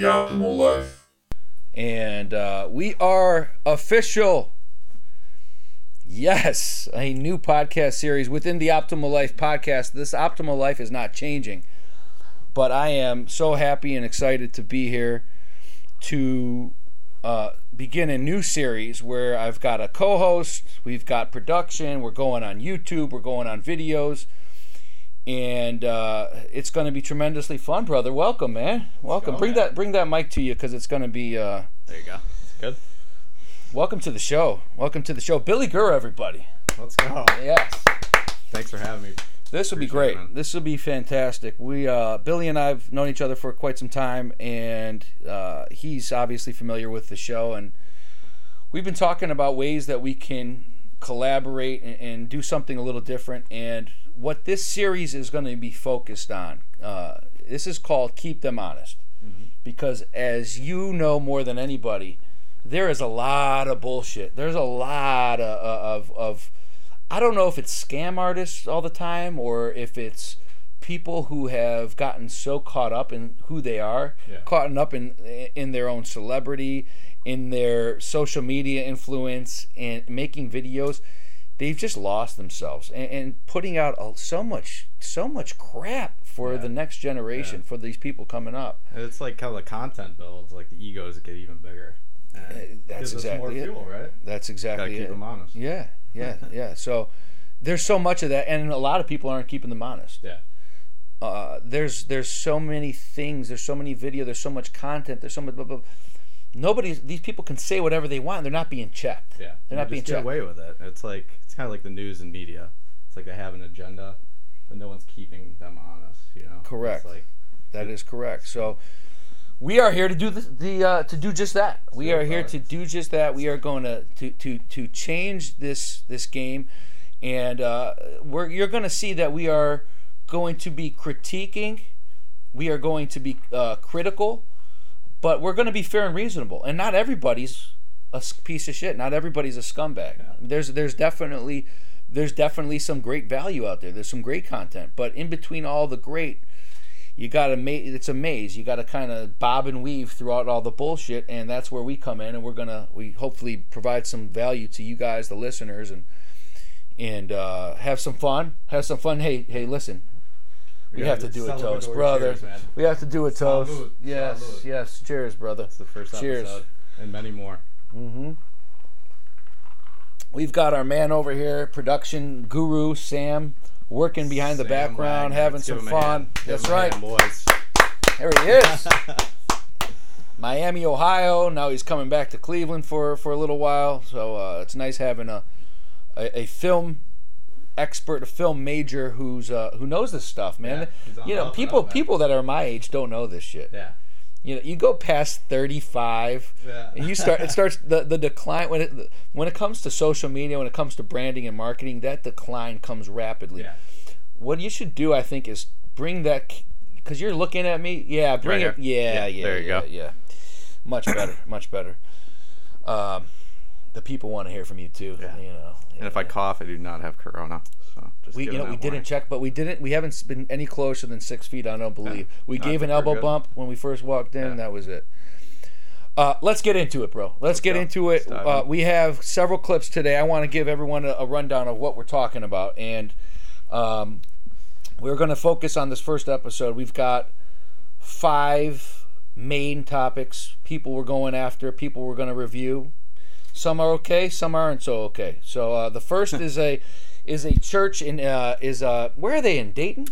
the optimal life. And uh, we are official. Yes, a new podcast series within the Optimal Life podcast. This Optimal Life is not changing, but I am so happy and excited to be here to uh, begin a new series where I've got a co host, we've got production, we're going on YouTube, we're going on videos and uh, it's going to be tremendously fun, brother. Welcome, man. Welcome. go, bring man. that bring that mic to you because it's going to be. Uh, There you go. It's good. welcome to the show. Welcome to the show, Billy Gurr, everybody. Let's go. Yes, Thanks for having me. this will be Appreciate it, great. This will be fantastic. We uh, Billy and I've known each other for quite some time, and uh, he's obviously familiar with the show, and we've been talking about ways that we can collaborate and, and do something a little different. And what this series is going to be focused on, uh, this is called "Keep Them Honest," because as you know more than anybody, there is a lot of bullshit. There's a lot of of, of I don't know if it's scam artists all the time or if it's people who have gotten so caught up in who they are, Yeah. caught up in in their own celebrity, in their social media influence, and making videos. They've just lost themselves and, and putting out a- so much so much crap for Yeah. the next generation for these people coming up. It's like how the content builds, like the egos get even bigger. And Uh, that's exactly more it. fuel, right? That's Gotta exactly keep it. them honest. Yeah, yeah, yeah. So there's so much of that, and a lot of people aren't keeping them honest. Yeah. Uh, there's there's so many things. There's so many video. There's so much content. There's so much. Blah, Blah, blah. Nobody. These people can say whatever they want. and They're not being checked. Yeah. They're not being get checked. away with it. It's like it's kind of like the news and media. It's like they have an agenda, but no one's keeping them honest. You know. Correct. It's like That is correct. So we are here to do the, the uh, to do just that. We are here to do just that. We are going to to to, to change this this game, and uh, we're you're going to see that we are going to be critiquing. We are going to be uh, critical, but we're going to be fair and reasonable. And not everybody's a piece of shit. Not everybody's a scumbag. There's there's definitely there's definitely some great value out there. There's some great content, but in between all the great, you got to make it's a maze. You got to kind of bob and weave throughout all the bullshit, and that's where we come in, and we're gonna we hopefully provide some value to you guys, the listeners, and and uh, have some fun. Have some fun. Hey hey, listen. We have to do a toast, brother. cheers. We have to do a toast. Salud. Yes, Salud. yes. Cheers, brother. It's the first Cheers. episode, and many more. Mm-hmm. We've got our man over here, production guru Sam, working behind the background, Wagner. having Let's some give him a fun. That's right. hand, boys. There he is. Miami, Ohio. Now he's coming back to Cleveland for, for a little while. So uh, it's nice having a, a a film expert, a film major who's uh, who knows this stuff, man. Yeah, you know, the up and people up, people that are my age don't know this shit. Yeah. You know, you go past thirty five, Yeah. and you start. It starts the, the decline when it when it comes to social media, when it comes to branding and marketing. That decline comes rapidly. Yeah. What you should do, I think, is bring that because you're looking at me. Yeah, bring Right it. Yeah, Yeah, yeah, there you yeah, go. yeah. Much better, much better. Um, the people want to hear from you too. Yeah. You know. And if I cough, I do not have corona. So just we, you know, we didn't check, but we didn't. We haven't been any closer than six feet. I don't believe. We No, gave an elbow good. bump when we first walked in. Yeah. That was it. Uh, let's get into it, bro. Let's, get go. into it. Uh, we have several clips today. I want to give everyone a, a rundown of what we're talking about, and um, we're going to focus on this first episode. We've got five main topics. People we're going after. People we're going to review. Some are okay. Some aren't so okay. So uh, the first is a is a church in uh, is uh, where are they in Dayton,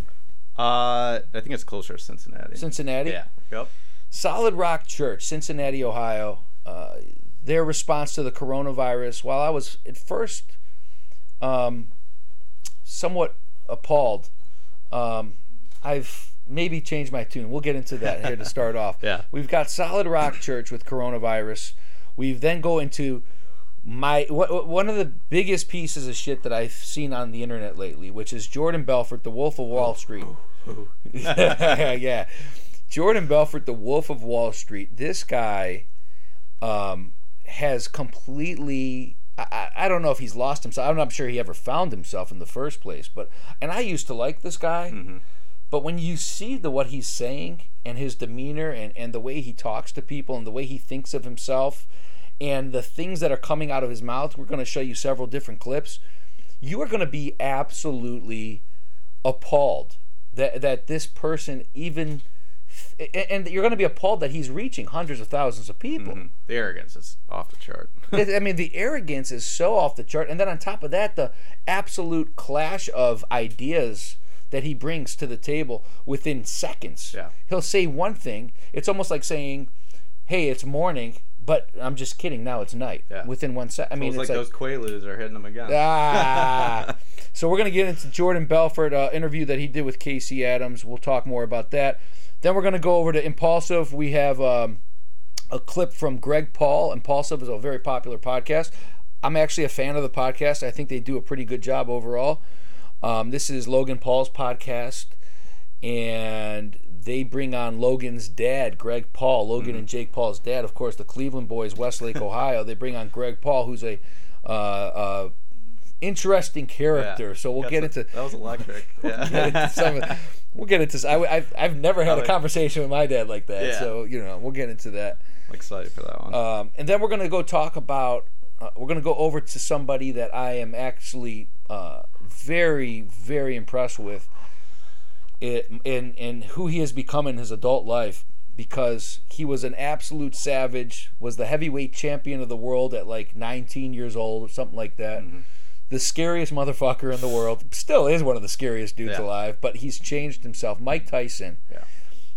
Uh, I think it's closer to Cincinnati. Cincinnati. Yeah. Yep. Solid Rock Church, Cincinnati, Ohio. Uh, their response to the coronavirus. While I was at first um, somewhat appalled, um, I've maybe changed my tune. We'll get into that here to start off. Yeah. We've got Solid Rock Church with coronavirus. We then go into my wha- one of the biggest pieces of shit that I've seen on the internet lately, which is Jordan Belfort, the Wolf of Wall Street. yeah, Jordan Belfort, the Wolf of Wall Street. This guy um, has completely. I, I don't know if he's lost himself. I'm not sure he ever found himself in the first place. But and I used to like this guy, But when you see the what he's saying and his demeanor and, and the way he talks to people and the way he thinks of himself and the things that are coming out of his mouth, we're going to show you several different clips. You are going to be absolutely appalled that that this person even and you're going to be appalled that he's reaching hundreds of thousands of people. Mhm. The arrogance is off the chart. I mean, the arrogance is so off the chart, and then on top of that, the absolute clash of ideas that he brings to the table within seconds. Yeah. He'll say one thing. It's almost like saying, "Hey, it's morning," but I'm just kidding. Now it's night. Yeah. Within one second. I mean, it's like, those Quaaludes are hitting them again. Ah. so we're going to get into Jordan Belfort uh, interview that he did with Casey Adams. We'll talk more about that. Then we're going to go over to Impaulsive. We have um, a clip from Greg Paul. Impaulsive is a very popular podcast. I'm actually a fan of the podcast. I think they do a pretty good job overall. Um, this is Logan Paul's podcast, and they bring on Logan's dad, Greg Paul. Logan and Jake Paul's dad, of course, the Cleveland boys, Westlake, Ohio. They bring on Greg Paul, who's a uh, uh, interesting character. Yeah. So we'll Got get some- into that was electric. get into yeah. some we'll get into. I, I've, I've never had a conversation with my dad like that. Yeah. So you know, we'll get into that. I'm excited for that one. Um, and then we're gonna go talk about. Uh, we're gonna go over to somebody that I am actually uh, very, very impressed with. In in who he has become in his adult life because he was an absolute savage. Was the heavyweight champion of the world at like 19 years old or something like that. The scariest motherfucker in the world. Still is one of the scariest dudes Yeah. alive, but he's changed himself. Mike Tyson yeah.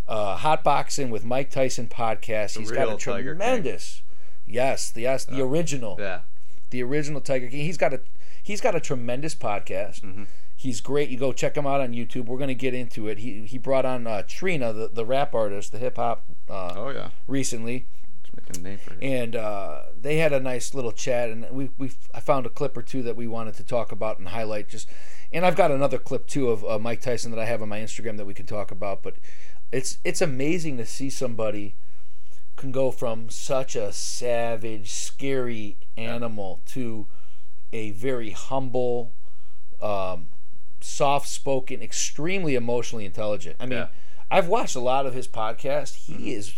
uh, Hot Boxing with Mike Tyson podcast. He's got a real Tiger King. tremendous, yes, the yes, the original, Yeah. the original Tiger King. He's got a he's got a tremendous podcast. Mm-hmm. He's great. You go check him out on YouTube. We're gonna get into it. He he brought on uh, Trina, the, the rap artist, the hip hop, uh, Oh yeah. recently, Just making a name for and uh, they had a nice little chat. And we we I found a clip or two that we wanted to talk about and highlight. Just and I've got another clip too of uh, Mike Tyson that I have on my Instagram that we can talk about. But it's it's amazing to see somebody can go from such a savage, scary animal to a very humble, um, soft-spoken, extremely emotionally intelligent. I mean, Yeah. I've watched a lot of his podcast. He is,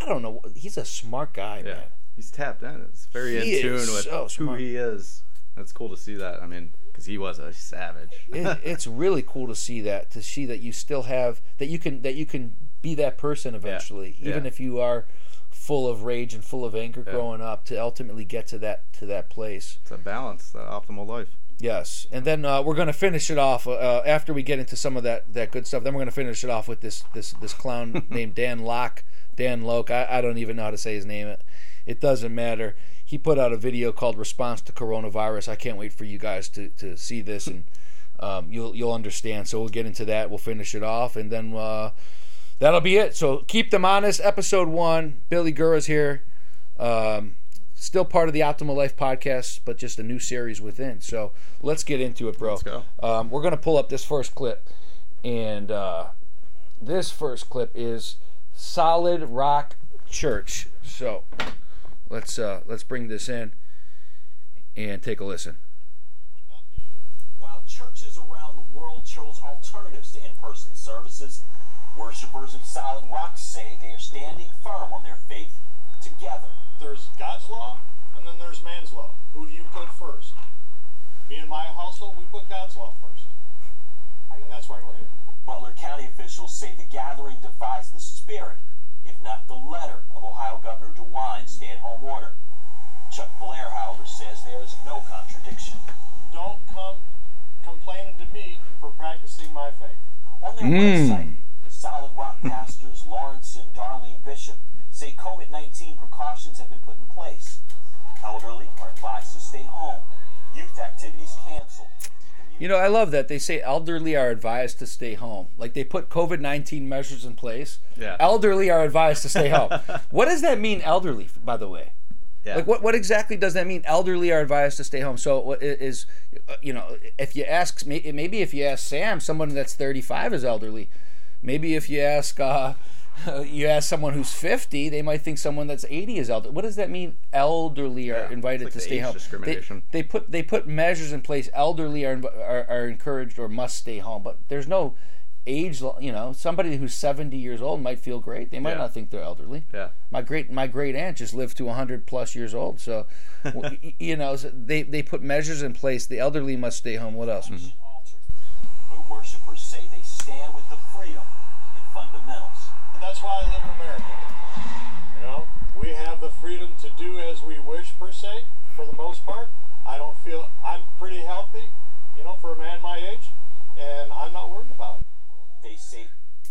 I don't know, he's a smart guy, Mm-hmm. Yeah. man. He's tapped in. It's very He in tune with so who smart. he is. That's cool to see that. I mean, because he was a savage. it, it's really cool to see that to see that you still have that you can that you can be that person eventually even Yeah. if you are full of rage and full of anger growing up to ultimately get to that to that place It's a balance, that optimal life. Yes and then uh, we're going to finish it off uh, after we get into some of that that good stuff then we're going to finish it off with this this this clown named dan Lok dan loke I, I don't even know how to say his name it, it doesn't matter he put out a video called response to coronavirus i can't wait for you guys to, to see this and um, you'll you'll understand. So we'll get into that. We'll finish it off, and then uh, that'll be it. So keep them honest. Episode one. Billy Gura's here. Um, still part of the Optimal Life podcast, but just a new series within. So let's get into it, bro. Let's go. Um, we're gonna pull up this first clip, and uh, this first clip is Solid Rock Church. So let's uh, let's bring this in and take a listen. While churches around the world chose alternatives to in-person services, worshipers of Solid Rock say they are standing firm on their faith together. There's God's law and then there's man's law. Who do you put first? Me and my household, we put God's law first. And that's why we're here. Butler County officials say the gathering defies the spirit, if not the letter, of Ohio Governor DeWine's stay-at-home order. Chuck Blair, however, says there is no contradiction. Don't come complaining to me for practicing my faith. On their hmm. website, Solid Rock pastors Lawrence and Darlene Bishop say COVID 19 precautions have been put in place. Elderly are advised to stay home, youth activities canceled. You know, I love that they say elderly are advised to stay home. Like they put COVID nineteen measures in place. Yeah. Elderly are advised to stay home. what does that mean, elderly? By the way, Yeah. like what what exactly does that mean? Elderly are advised to stay home. So what is, uh, you know, if you ask may- maybe if you ask Sam, someone that's thirty five is elderly. Maybe if you ask uh, you ask someone who's fifty, they might think someone that's eighty is elderly. What does that mean? Elderly are Yeah, invited it's to stay home. They- discrimination. they put they put measures in place. Elderly are, are are encouraged or must stay home, but there's no age, you know, somebody who's 70 years old might feel great. They might Yeah. not think they're elderly. Yeah. My great my great aunt just lived to 100 plus years old. So, you know, so they they put measures in place. The elderly must stay home. What else? altered. But worshipers say they stand with the freedom and fundamentals. That's why I live in America. You know, we have the freedom to do as we wish, per se, for the most part. I don't feel I'm pretty healthy, you know, for a man my age, and I'm not worried about it. They say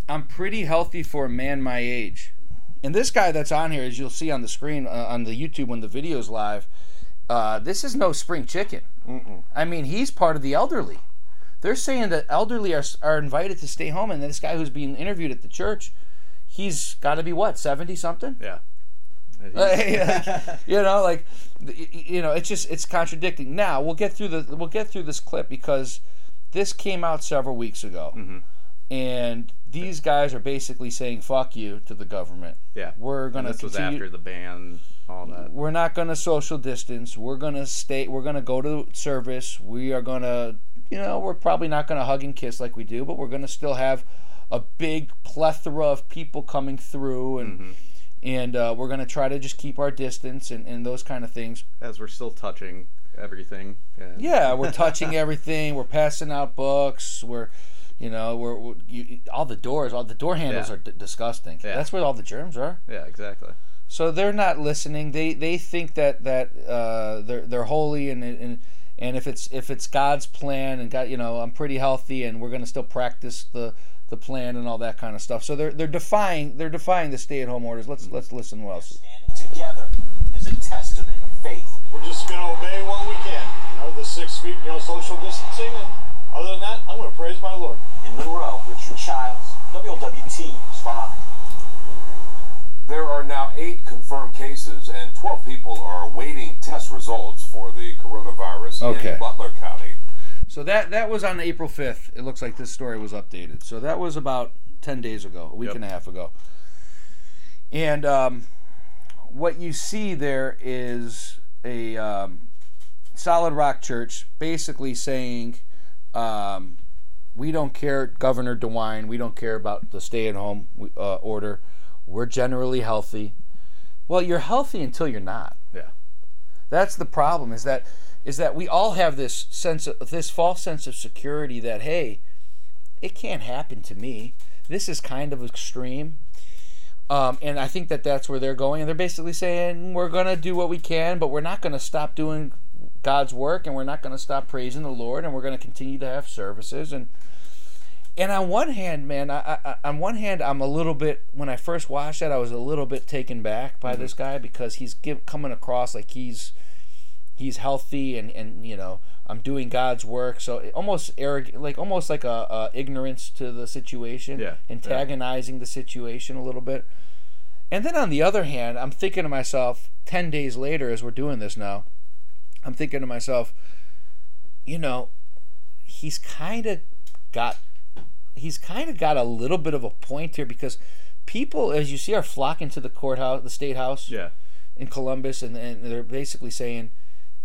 I'm pretty healthy for a man my age. And this guy that's on here, as you'll see on the screen uh, on the YouTube when the video's live, uh, this is no spring chicken. I mean, he's part of the elderly. They're saying that elderly are, are invited to stay home, and this guy who's being interviewed at the church, he's got to be what seventy something. Yeah. you know, like you know, it's just it's contradicting. Now we'll get through the we'll get through this clip because this came out several weeks ago, mm-hmm. and these guys are basically saying "fuck you" to the government. yeah. We're gonna this was after the ban, all that. we're not gonna social distance. We're gonna stay. We're gonna go to service. We are gonna, you know, we're probably not gonna hug and kiss like we do, but we're gonna still have a big plethora of people coming through, and and uh, we're gonna try to just keep our distance and, and those kind of things. As we're still touching everything. and- Yeah, we're touching everything. We're passing out books. We're, you know, we're, we're you, all the doors. All the door handles Yeah. are d- disgusting. Yeah. That's where all the germs are. Yeah, exactly. So they're not listening. They they think that that uh, they're they're holy and and and if it's if it's God's plan and God, you know, I'm pretty healthy and we're gonna still practice the the plan and all that kind of stuff. So they're they're defying they're defying the stay at home orders. Let's let's listen. What else? standing together is a testament of faith. We're just going to obey what we can. You know, the six feet, you know, social distancing, and other than that, I'm going to praise my Lord. In Monroe, Richard Childs, WLWT News 5. There are now eight confirmed cases, and 12 people are awaiting test results for the coronavirus Okay. in Butler County. So that that was on April 5th. It looks like this story was updated. So that was about 10 days ago, a week Yep. and a half ago. And um, what you see there is a um, Solid Rock Church basically saying, um, we don't care, Governor DeWine, we don't care about the stay at home uh, order. We're generally healthy. Well, you're healthy until you're not. Yeah. That's the problem. Is that is that we all have this sense of this false sense of security that hey, it can't happen to me. This is kind of extreme. Um, and I think that that's where they're going. And they're basically saying we're gonna do what we can, but we're not gonna stop doing God's work, and we're not gonna stop praising the Lord, and we're gonna continue to have services and. And on one hand, man, I, I, on one hand, I'm a little bit. When I first watched that, I was a little bit taken back by this guy because he's give, coming across like he's he's healthy and and you know I'm doing God's work. So almost arrogant, like almost like a, a ignorance to the situation, Yeah, yeah. antagonizing the situation a little bit. And then on the other hand, I'm thinking to myself, ten days later, as we're doing this now, I'm thinking to myself, you know, he's kind of got he's kind of got a little bit of a point here because people, as you see, are flocking to the courthouse, the state house Yeah. in Columbus, and, and they're basically saying,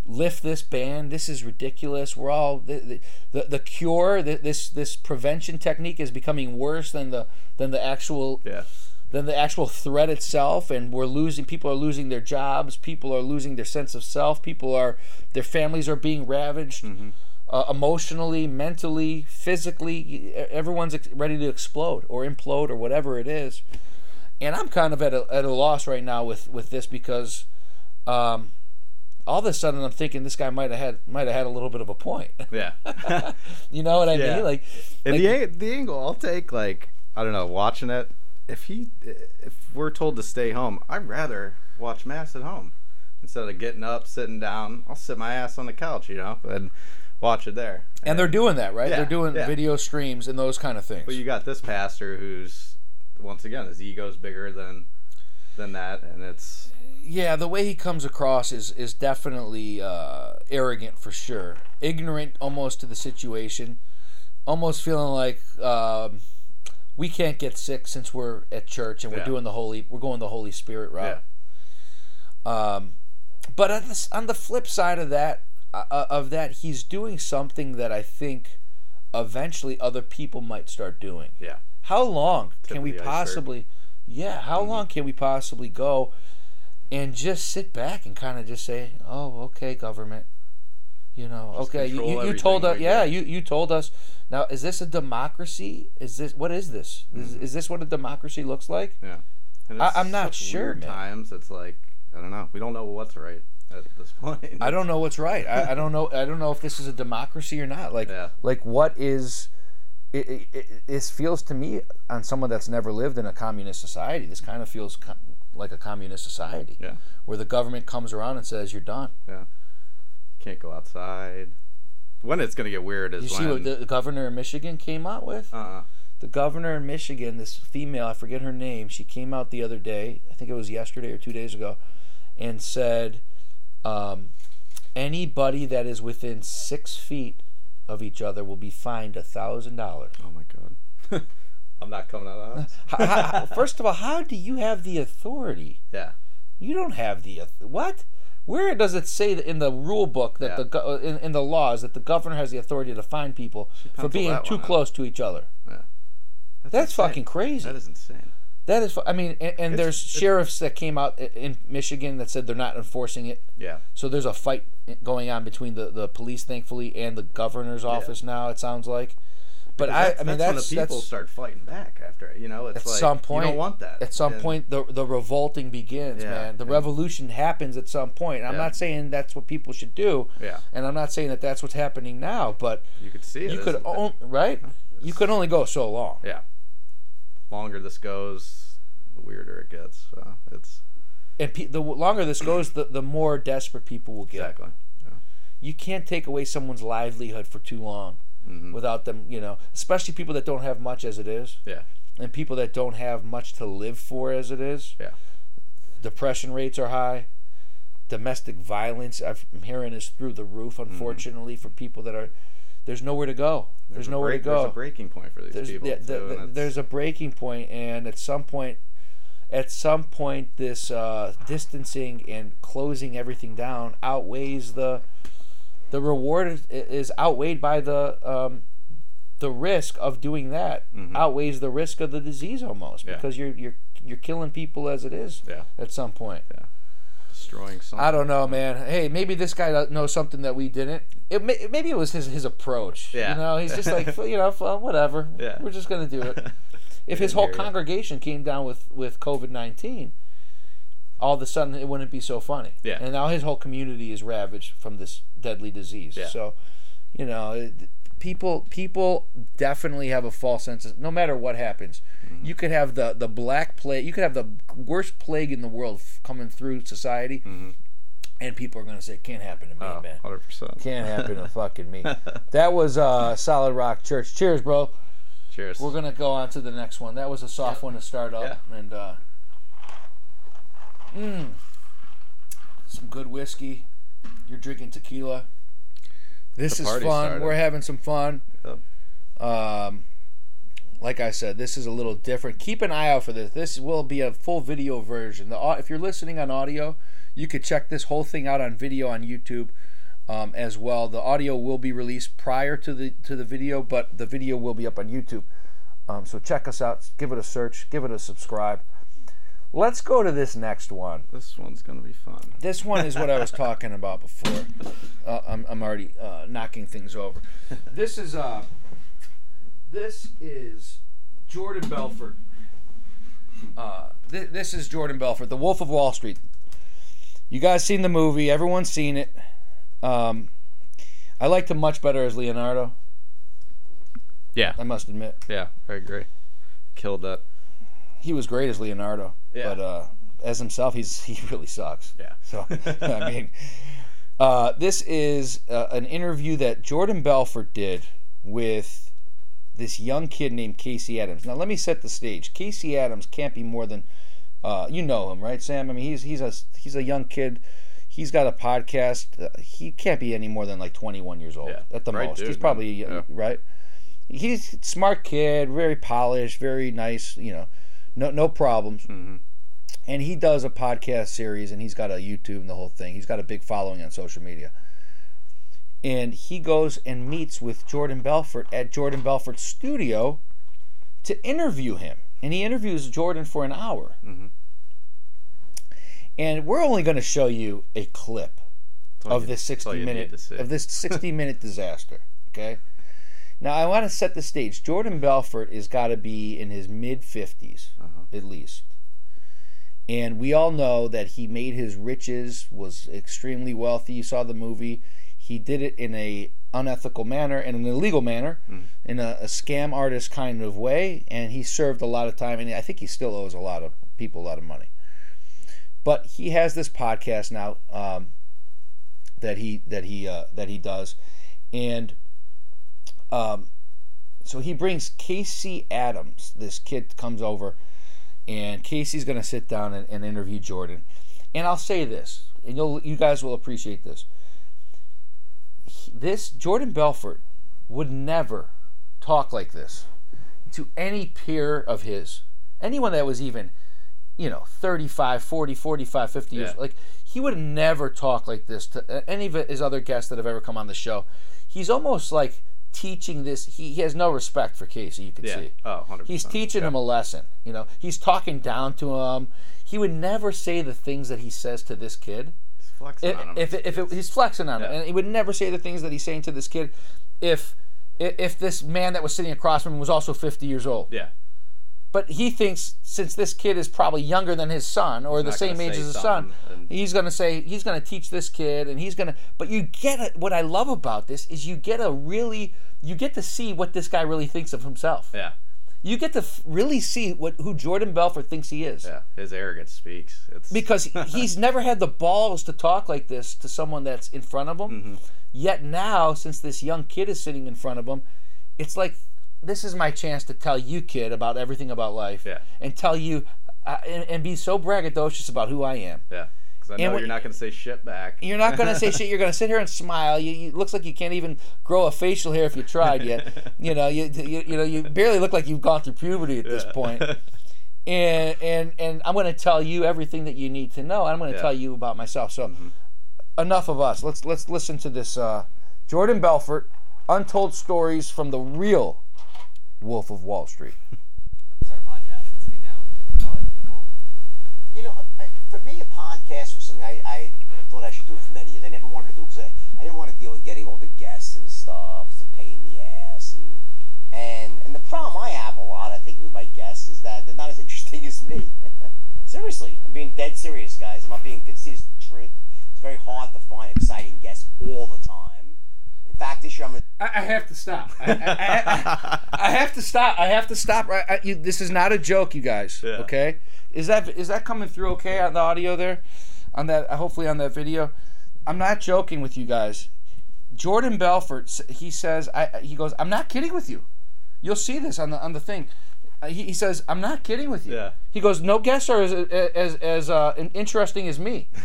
"Lift this ban. This is ridiculous. We're all the the, the, the cure. The, this this prevention technique is becoming worse than the than the actual Yeah. than the actual threat itself and we're losing people are losing their jobs people are losing their sense of self people are their families are being ravaged uh, emotionally mentally physically everyone's ex- ready to explode or implode or whatever it is and i'm kind of at a, at a loss right now with with this because um, all of a sudden i'm thinking this guy might have had might have had a little bit of a point Yeah. you know what i Yeah. mean like, And like the the angle I'll take, like I don't know, watching it. If he, if we're told to stay home, I'd rather watch mass at home instead of getting up, sitting down. I'll sit my ass on the couch, you know, and watch it there. and they're doing that right Yeah, they're doing yeah. video streams and those kind of things But you got this pastor who's once again his ego's bigger than than that, and it's yeah, the way he comes across is is definitely uh, arrogant for sure, ignorant almost to the situation, almost feeling like um, we can't get sick since we're at church and we're Yeah. doing the holy, we're going the Holy Spirit route. Yeah. Um, but on the, on the flip side of that, uh, of that, he's doing something that I think eventually other people might start doing. Yeah. How long Tip can we possibly? Yeah, how Mm-hmm. long can we possibly go and just sit back and kind of just say, "Oh, okay, government." You know, Just okay, you, you, you told us, yeah, you, you told us. Now, is this a democracy? Is this what is this? Is, Mm-hmm. is this what a democracy looks like? Yeah. I, I'm not sure, times. It's like I don't know. We don't know what's right at this point. I don't know what's right. I, I don't know. I don't know if this is a democracy or not. Like, Yeah. like what is? It, it, it, it feels to me on someone that's never lived in a communist society. This kind of feels like a communist society, Yeah. where the government comes around and says you're done. Yeah. You can't go outside. When it's gonna get weird is You see when. what the, governor of Michigan came out with? uh-uh. The governor in Michigan, this female, I forget her name, she came out the other day, I think it was yesterday or two days ago, and said, um, anybody that is within six feet of each other will be fined a thousand dollars. Oh my god. I'm not coming out of the house. First of all, how do you have the authority? yeah. You don't have the what? Where does it say that in the rule book that Yeah. the uh, in, in the laws that the governor has the authority to fine people for being too one out. close to each other? Yeah. That's insane. fucking crazy. That is insane. That is, I mean, and, and It's- there's it's- sheriffs that came out in Michigan that said they're not enforcing it. Yeah. So there's a fight going on between the, the police, thankfully, and the governor's office now. It sounds like, but I, I mean, that's, that's when the people start fighting back after it. You know, it's at like some point. you don't want that. At some And- point, the the revolting begins, Yeah, man. The and- revolution happens at some point. I'm Yeah. not saying that's what people should do, Yeah. and I'm not saying that that's what's happening now. But You could see it. you could it? own right. You could only go so long. Yeah. Longer this goes, the weirder it gets. So it's And pe- the longer this goes, the, the more desperate people will get. exactly. Yeah. you can't take away someone's livelihood for too long Mm-hmm. without them, you know, especially people that don't have much as it is Yeah. and people that don't have much to live for as it is. Yeah. Depression rates are high. Domestic violence, I'm hearing, is through the roof, unfortunately, for people that are, there's nowhere to go. There's, a nowhere break- to go. There's a breaking point for these There's, people. yeah, the- and the- there's a breaking point, and at some point, at some point, this uh, distancing and closing everything down outweighs the the reward is, is outweighed by the um, the risk of doing that outweighs the risk of the disease almost Mm-hmm. Yeah. because you're you're you're killing people as it is Yeah. at some point. destroying something. I don't know, man. Hey, maybe this guy knows something that we didn't. It may, maybe it was his his approach. Yeah. You know, he's just like you know, whatever. Yeah. We're just gonna do it. If his whole congregation came down with with COVID nineteen, all of a sudden it wouldn't be so funny. Yeah. And now his whole community is ravaged from this deadly disease. Yeah. So, you know, people people definitely have a false sense. Of, no matter what happens, Mm-hmm. you could have the the black plague. You could have the worst plague in the world f- coming through society, and people are going to say, "Can't happen to me, Mm-hmm. Oh, man." 100%. Can't happen to fucking me. That was uh, Solid Rock Church. Cheers, bro. Cheers. We're gonna go on to the next one. That was a soft one to start up, and uh, mm, some good whiskey. You're drinking tequila. This The is fun. started. We're having some fun. Yep. Um, like I said, this is a little different. Keep an eye out for this. This will be a full video version. The if you're listening on audio, you could check this whole thing out on video on YouTube um, as well. The audio will be released prior to the to the video, but the video will be up on YouTube. Um, so check us out. Give it a search. Give it a subscribe. Let's go to this next one. This one's gonna be fun. This one is what I was talking about before. Uh, I'm, I'm already uh, knocking things over. This is uh, this is Jordan Belfort. Uh, th- this is Jordan Belfort, The Wolf of Wall Street. You guys seen the movie? Everyone's seen it. Um, I liked him much better as Leonardo. Yeah. I must admit, Yeah. I agree. Killed that. he was great as Leonardo. Yeah. But uh, as himself, he's he really sucks. Yeah. So I mean, uh, this is uh, an interview that Jordan Belfort did with this young kid named Casey Adams. Now let me set the stage. Casey Adams can't be more than uh, you know him, right, Sam? I mean, he's he's a he's a young kid. He's got a podcast. Uh, he can't be any more than like 21 years old Yeah. at the Right most. dude, he's probably Yeah. right. He's a smart kid, very polished, very nice. You know, no no problems Mm-hmm. And he does a podcast series and he's got a YouTube and the whole thing. He's got a big following on social media. and he goes and meets with Jordan Belfort at Jordan Belfort's studio to interview him. And he interviews Jordan for an hour. And we're only going to show you a clip of you- this 60 minute of this 60 minute disaster. Okay. Now I want to set the stage. Jordan Belfort has got to be in his mid 50s Uh-huh. at least, and we all know that he made his riches, was extremely wealthy. You saw the movie. He did it in a unethical manner and an illegal manner, in a, a scam artist kind of way, and he served a lot of time. And I think he still owes a lot of people a lot of money. But he has this podcast now. Um, that he that he uh, that he does, and um, so he brings Casey Adams. This kid comes over, and Casey's going to sit down and, and interview Jordan. And I'll say this, and you'll you guys will appreciate this. This Jordan Belfort would never talk like this to any peer of his, anyone that was even you know 35 40 45 50 years like he would never talk like this to uh, any of his other guests that have ever come on the show he's almost like teaching this he, he has no respect for casey you can Yeah. see Oh, 100%. he's teaching him a lesson you know he's talking down to him he would never say the things that he says to this kid He's flexing if, on him. if, if it, he's flexing on Yeah. and he would never say the things that he's saying to this kid, if if if this man that was sitting across from him was also 50 years old. yeah. But he thinks since this kid is probably younger than his son or the same age as his son, and- he's going to say he's going to teach this kid and he's going to but you get it what I love about this is you get a really you get to see what this guy really thinks of himself. Yeah. You get to f- really see what who Jordan Belfort thinks he is. Yeah. His arrogance speaks. It's Because he's never had the balls to talk like this to someone that's in front of him. Mm-hmm. Yet now, since this young kid is sitting in front of him, it's like this is my chance to tell you, kid, about everything about life, Yeah. and tell you, uh, and, and be so braggadocious about who I am. yeah. Because I know you're not going to say shit back. You're not gonna say shit. You're gonna sit here and smile. You, you looks like you can't even grow a facial hair if you tried yet. You know, you, you you know you barely look like you've gone through puberty at this Yeah. point. And and and I'm gonna tell you everything that you need to know. I'm gonna Yeah. tell you about myself. So enough of us. Let's let's listen to this. Uh, Jordan Belfort, untold stories from the real Wolf of Wall Street. start a podcast and sitting down with different quality people. You know, for me, a podcast was something I, I thought I should do for many years. I never wanted to do because I, I didn't want to deal with getting all the guests and stuff. It's a pain in the ass. And, and, and the problem I have a lot, I think, with my guests is that they're not as interesting as me. Seriously. I'm being dead serious, guys. I'm not being conceited. It's the truth. It's very hard to find exciting guests all the time. In fact, this year I'm going to I, I have to stop. I, I, I, I have to stop. I have to stop. Right, I, you, this is not a joke, you guys. Yeah. Okay, is that is that coming through okay on the audio there, on that hopefully on that video? I'm not joking with you guys. Jordan Belfort, he says, I, he goes, I'm not kidding with you. You'll see this on the on the thing. Uh, He, he says, I'm not kidding with you. Yeah. He goes, no guests are as as as uh, interesting as me.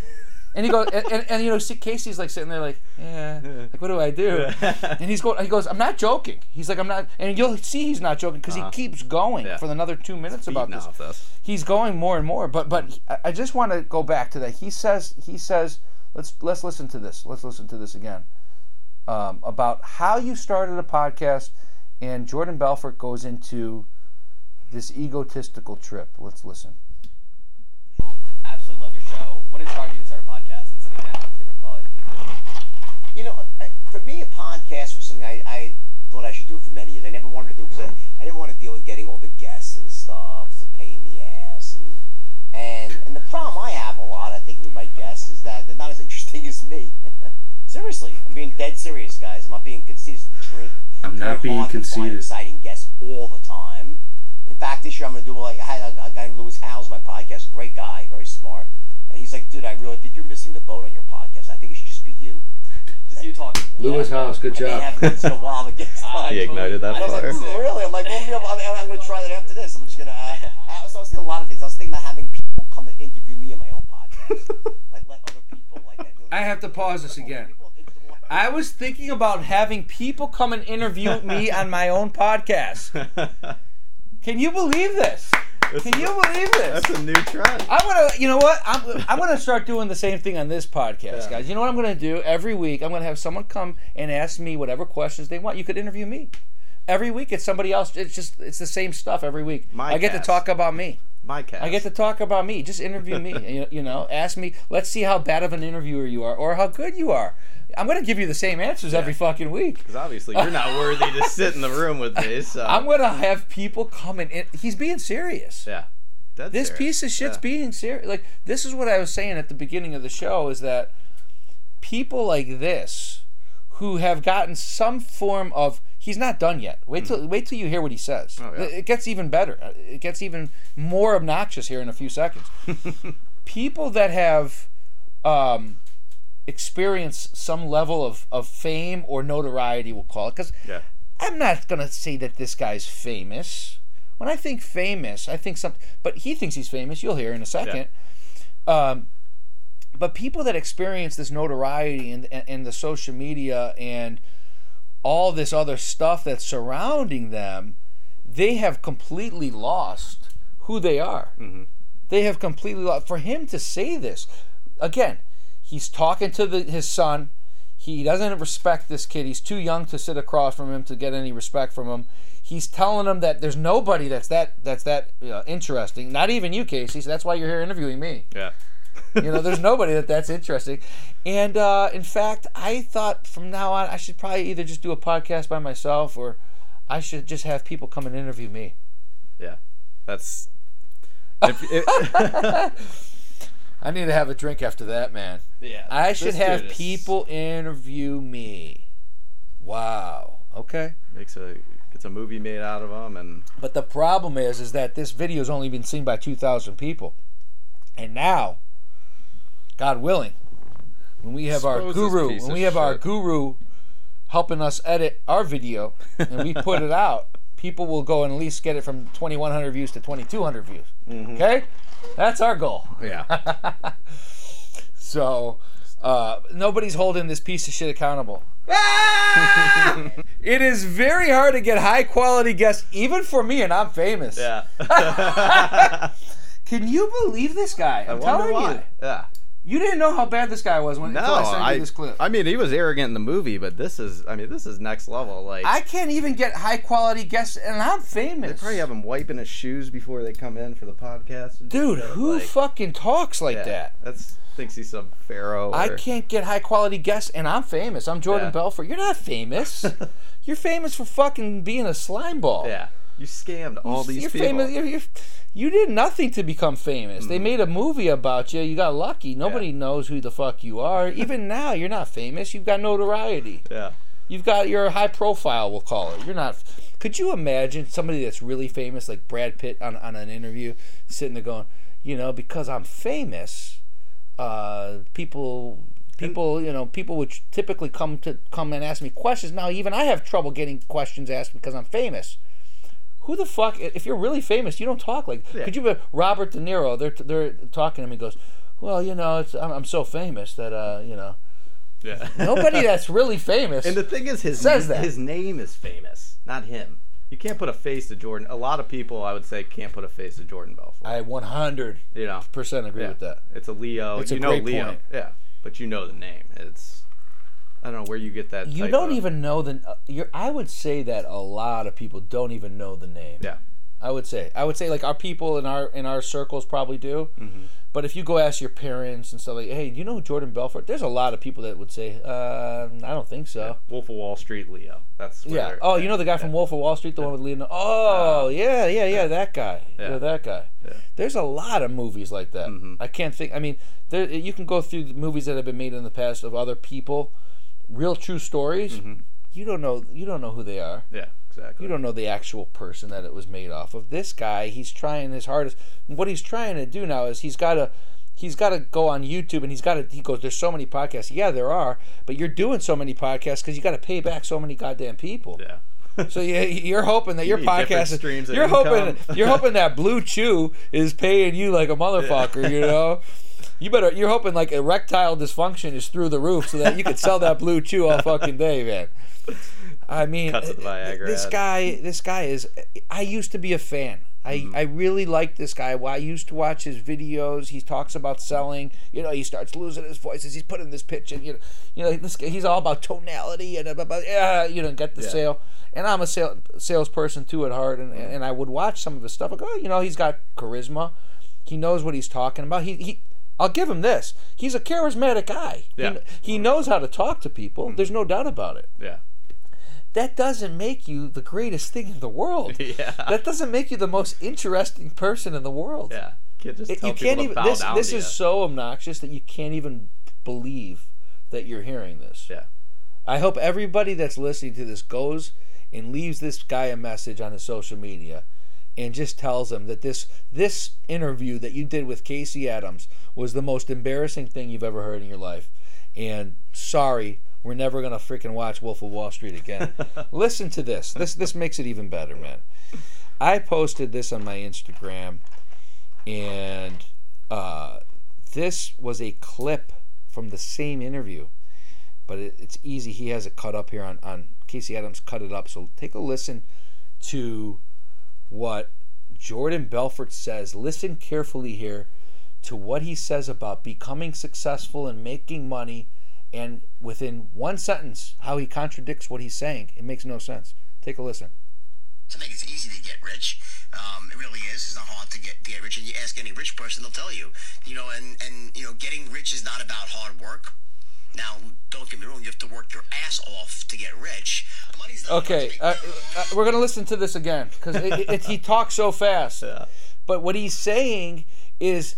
And he goes, and, and, and, you know, see, Casey's like sitting there, like, yeah, like what do I do? And he's going, he goes, I'm not joking. He's like, I'm not, and you'll see he's not joking because he keeps going Uh-huh. Yeah. for another two minutes about this. this. He's going more and more, but but he- I- I just want to go back to that. He says, he says, let's let's listen to this. Let's listen to this again um, about how you started a podcast, and Jordan Belfort goes into this egotistical trip. Let's listen. Absolutely love your show. What inspired you to start a podcast and sitting down with different quality people? You know, I- for me, a podcast was something I, I thought I should do for many years. I never wanted to do because I, I didn't want to deal with getting all the guests and stuff. It's a pain in the ass. And, and, and the problem I have a lot, I think, with my guests is that they're not as interesting as me. Seriously. I'm being dead serious, guys. I'm not being conceited. It's the truth. I'm not being hard to find conceited. exciting guests all the time. In fact, this year I'm going to do like I had a, guy named Lewis Howes my podcast. Great guy, very smart. And he's like, dude, I really think you're missing the boat on your podcast. I think it should just be you. Just you talking. Lewis Howes, good job. have once in a while to get I He ignited that I was like, fire. "Ooh, really? I'm like, well, maybe I'm, I'm, going to try that after this. I'm just going to. Uh, so I was thinking a lot of things. I was thinking about having people come and interview me on my own podcast. like, let other people like that. really- I have to pause this again. People think the more- I was thinking about having people come and interview me on my own podcast. Can you believe this? Can you believe this? That's a new trend. I'm gonna, you know what? I'm, I'm gonna start doing the same thing on this podcast, guys. You know what I'm gonna do? Every week, I'm gonna have someone come and ask me whatever questions they want. You could interview me. Every week, it's somebody else. It's just, it's the same stuff every week. My I get cast. to talk about me. My cat. I get to talk about me. Just interview me. you, you know, ask me. Let's see how bad of an interviewer you are, or how good you are. I'm gonna give you the same answers every fucking week. Because obviously you're not worthy to sit in the room with me. So I'm gonna have people come and in. He's being serious. yeah. Dead This serious. piece of shit's Yeah. being serious. Like this is what I was saying at the beginning of the show is that people like this who have gotten some form of he's not done yet. Wait till wait till you hear what he says. Hmm. Oh, yeah. It gets even better. It gets even more obnoxious here in a few seconds. people that have um, experienced some level of, of fame or notoriety, we'll call it, because Yeah. I'm not gonna say that this guy's famous. When I think famous, I think something. But he thinks he's famous. You'll hear in a second. Um, but people that experience this notoriety and, and, and the social media and all this other stuff that's surrounding them, they have completely lost who they are. They have completely lost. For him to say this, again, he's talking to the, his son. He doesn't respect this kid. He's too young to sit across from him to get any respect from him. He's telling him that there's nobody that's that that's that uh, interesting. Not even you, Casey. So that's why you're here interviewing me. Yeah. You know, there's nobody that that's interesting. And uh, in fact, I thought from now on I should probably either just do a podcast by myself or I should just have people come and interview me. Yeah. That's. If, it, I need to have a drink after that, man. yeah. I should have is- people interview me. Wow. Okay. makes a gets a movie made out of them, and But the problem is, is that this video's only been seen by 2,000 people, and now, God willing, when we have our Expose guru, when we have our guru helping us edit our video, and we put it out, people will go and at least get it from 2,100 views to 2,200 views. Mm-hmm. Okay, that's our goal. yeah. So uh, nobody's holding this piece of shit accountable. it is very hard to get high quality guests, even for me, and I'm famous. yeah. Can you believe this guy? I'm telling why. you. Yeah. You didn't know how bad this guy was when No, I sent I, you this clip. I mean, he was arrogant in the movie, but this is, I mean, this is next level. Like, I can't even get high quality guests, and I'm famous. they probably have him wiping his shoes before they come in for the podcast. Dude, who like, fucking talks like yeah, that? That's thinks he's some pharaoh. I can't get high quality guests, and I'm famous. I'm Jordan Yeah. Belfort. You're not famous. you're famous for fucking being a slime ball. Yeah. You scammed all these you're people. famous. You're, you're, you did nothing to become famous. They made a movie about you. You got lucky. Nobody Mm-hmm. Yeah. knows who the fuck you are. Even now, you're not famous. You've got notoriety. Yeah. You've got your high profile. We'll call it. You're not. Could you imagine somebody that's really famous, like Brad Pitt, on, on an interview, sitting there going, you know, because I'm famous, uh, people. People, you know, people would typically come to come and ask me questions. Now, even I have trouble getting questions asked because I'm famous who the fuck? If you're really famous, you don't talk like. Yeah. Could you be Robert De Niro? They're they're talking to. He goes, "Well, you know, it's, I'm, I'm so famous that uh, you know, Yeah. nobody that's really famous." And the thing is, his Says that. his name is famous, not him. You can't put a face to Jordan. A lot of people, I would say, can't put a face to Jordan Belfort. I 100 you know, percent agree yeah. with that. It's a Leo. It's a you know great Leo. point. Yeah, but you know the name. It's I don't know where you get that. You don't of- even know the. Uh, you're, I would say that a lot of people don't even know the name. Yeah. I would say. I would say like our people in our in our circles probably do. Mm-hmm. But if you go ask your parents and stuff like, hey, do you know Jordan Belfort? There's a lot of people that would say, uh, I don't think so. Wolf of Wall Street, Leo. That's where Yeah. Oh, you know the guy from Wolf of Wall Street, the one with Leonardo. Oh, yeah, yeah, yeah, that guy. Yeah, Yeah. that guy. Yeah. There's a lot of movies like that. I can't think. I mean, there you can go through the movies that have been made in the past of other people, real true stories. You don't know. You don't know who they are. Yeah, exactly. You don't know the actual person that it was made off of. This guy, he's trying his hardest. What he's trying to do now is he's got to he's got to go on YouTube and he's got to he goes there's so many podcasts. Yeah, there are, but you're doing so many podcasts cuz you got to pay back so many goddamn people. Yeah. So you, you're hoping that your podcast streams you're hoping you're hoping that BlueChew is paying you like a motherfucker, you know? You better you're hoping like erectile dysfunction is through the roof so that you could sell that BlueChew all fucking day, man. I mean, uh, Viagra this ad. guy, this guy is. I used to be a fan. I, mm-hmm. I really like this guy. Well, I used to watch his videos. He talks about selling. You know, he starts losing his voice as he's putting this pitch in. You know, you know this guy, he's all about tonality and uh, about yeah, you know, get the Yeah. sale. And I'm a sale, salesperson too at heart, and, and I would watch some of his stuff. I go, oh, you know, he's got charisma. He knows what he's talking about. He, he I'll give him this. He's a charismatic guy. He- Yeah. He, knows how to talk to people. There's no doubt about it. Yeah. That doesn't make you the greatest thing in the world. Yeah. That doesn't make you the most interesting person in the world. Yeah. Can't just It- you can't even. This this is you. so obnoxious that you can't even believe that you're hearing this. Yeah. I hope everybody that's listening to this goes and leaves this guy a message on his social media and just tells him that this this interview that you did with Casey Adams was the most embarrassing thing you've ever heard in your life. And sorry, we're never gonna freaking watch Wolf of Wall Street again. Listen to this. This this makes it even better, man. I posted this on my Instagram, and uh, this was a clip from the same interview but it, it's easy. He has it cut up here on, on Casey Adams cut it up. So take a listen to what Jordan Belfort says. Listen carefully here to what he says about becoming successful and making money, and within one sentence, how he contradicts what he's saying. It makes no sense. Take a listen. I think it's easy to get rich. Um, it really is. It's not hard to get, to get rich. And you ask any rich person, they'll tell you. You know, and, and you know, getting rich is not about hard work. Now, don't get me wrong. You have to work your ass off to get rich. Money's not Okay, uh, uh, we're gonna listen to this again because it, it, it- he talks so fast. Yeah. But what he's saying is,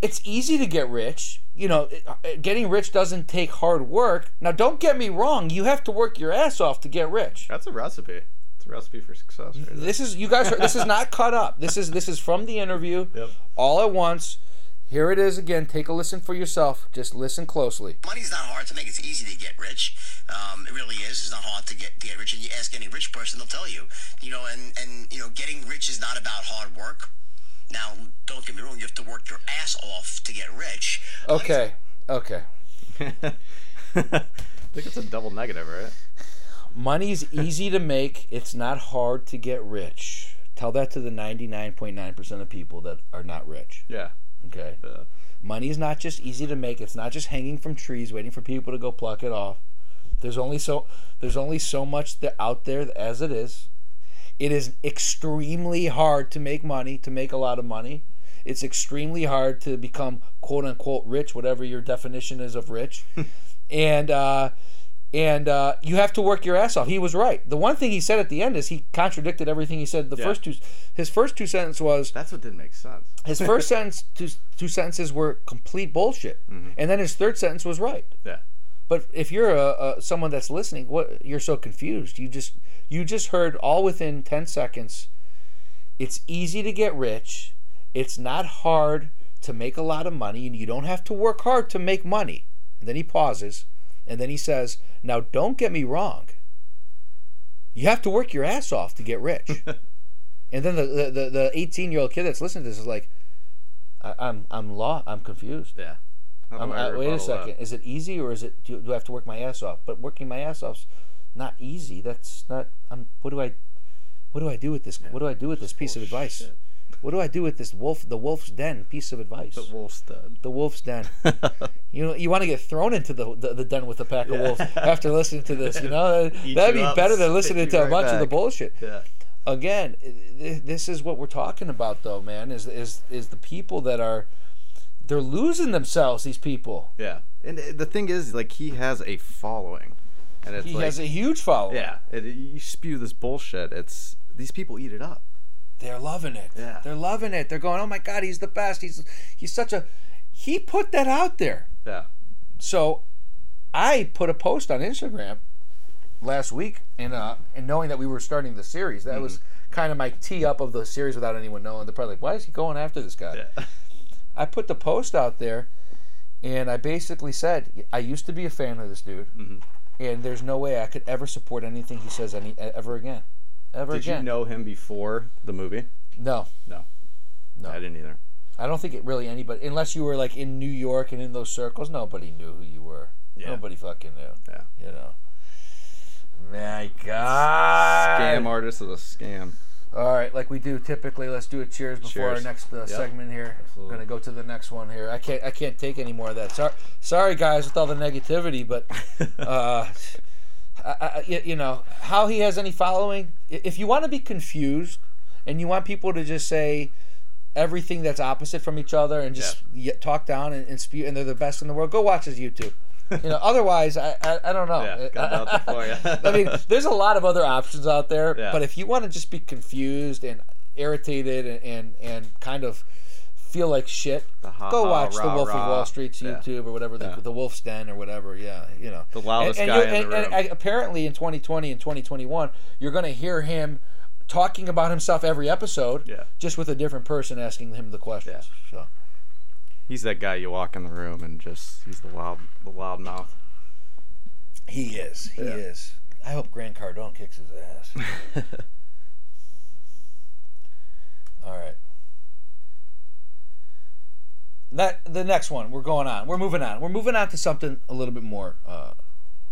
it's easy to get rich. You know, it- uh, getting rich doesn't take hard work. Now, don't get me wrong. You have to work your ass off to get rich. That's a recipe. It's a recipe for success. Right. This is you guys. Are, this is not cut up. This is this is from the interview, Yep. all at once. Here it is again. Take a listen for yourself. Just listen closely. money's not hard to make. It's easy to get rich. Um, it really is. It's not hard to get to get rich. And you ask any rich person, they'll tell you. You know, and and you know, getting rich is not about hard work. Now, don't get me wrong. You have to work your ass off to get rich. Okay. Okay. I think it's a double negative, right? Money's easy to make. It's not hard to get rich. Tell that to the 99.9% of people that are not rich. Yeah. Okay. Yeah. Money is not just easy to make. It's not just hanging from trees waiting for people to go pluck it off. There's only so there's only so much that out there as it is. It is extremely hard to make money, to make a lot of money. It's extremely hard to become quote unquote rich, whatever your definition is of rich. and uh and uh, you have to work your ass off. He was right. The one thing he said at the end is he contradicted everything he said. The Yeah. first two, his first two sentences was That's what didn't make sense. his first sentence, two, two sentences were complete bullshit, and then his third sentence was right. Yeah. But if you're a, a someone that's listening, what you're so confused. You just you just heard all within ten seconds. It's easy to get rich. It's not hard to make a lot of money, and you don't have to work hard to make money. And then he pauses, and then he says, "Now, don't get me wrong. You have to work your ass off to get rich." and then the the the- the 18 year old kid that's listening to this is like, I, "I'm I'm law. I'm confused." Yeah. How Um, do I uh, wait a second. Is it easy or is it do, do I have to work my ass off? But working my ass off's not easy. That's not. I'm. What do I? What do I do with this? What do I do with this piece of advice? Bullshit. What do I do with this wolf? The wolf's den piece of advice. The wolf's den. The wolf's den. you know, you want to get thrown into the, the, the den with a pack of wolves after listening to this. You know, Eat that'd you be up, better than listening to a right bunch of the bullshit Yeah. again, this is what we're talking about, though, man. Is is is the people that are they're losing themselves? These people. Yeah. And the thing is, like, he has a following, and it's He like, has a huge following. yeah, it, you spew this bullshit. It's these people eat it up. They're loving it. Yeah. They're loving it. They're going, "Oh my god, he's the best. He's he's such a he put that out there." Yeah. So I put a post on Instagram last week and uh and knowing that we were starting the series. That was kind of my tee up of the series without anyone knowing. They're probably like, "Why is he going after this guy?" Yeah. I put the post out there and I basically said, I used to be a fan of this dude. Mm-hmm. And there's no way I could ever support anything he says any ever again. Ever Did again. you know him before the movie? No. No. No. I didn't either. I don't think it really anybody unless you were like in New York and in those circles, nobody knew who you were. Yeah. Nobody fucking knew. Yeah. You know. My God. Scam artist is a scam. All right, like we do typically, let's do a cheers before our next uh, segment here. Absolutely. We're gonna go to the next one here. I can't, I can't take any more of that. Sorry, sorry guys, with all the negativity, but uh, I, I, you know how he has any following. If you want to be confused and you want people to just say everything that's opposite from each other and just y- talk down and, and spew and they're the best in the world, go watch his YouTube. You know, otherwise, I, I, I don't know. Yeah, got you. I mean, there's a lot of other options out there, Yeah. but if you want to just be confused and irritated and, and, and kind of feel like shit, ha go ha, watch the rah Wolf of. Wall Street's Yeah. YouTube or whatever, the, Yeah. the Wolf's Den or whatever. Yeah, you know. The loudest and, guy you- in the room. and apparently in 2020 and 2021, you're going to hear him talking about himself every episode, Yeah. just with a different person asking him the questions. Yeah. So. He's that guy you walk in the room and just he's the loud the loud mouth. He is. He Yeah. is. I hope Grant Cardone kicks his ass. All right. That the next one. We're going on. We're moving on. We're moving on to something a little bit more uh,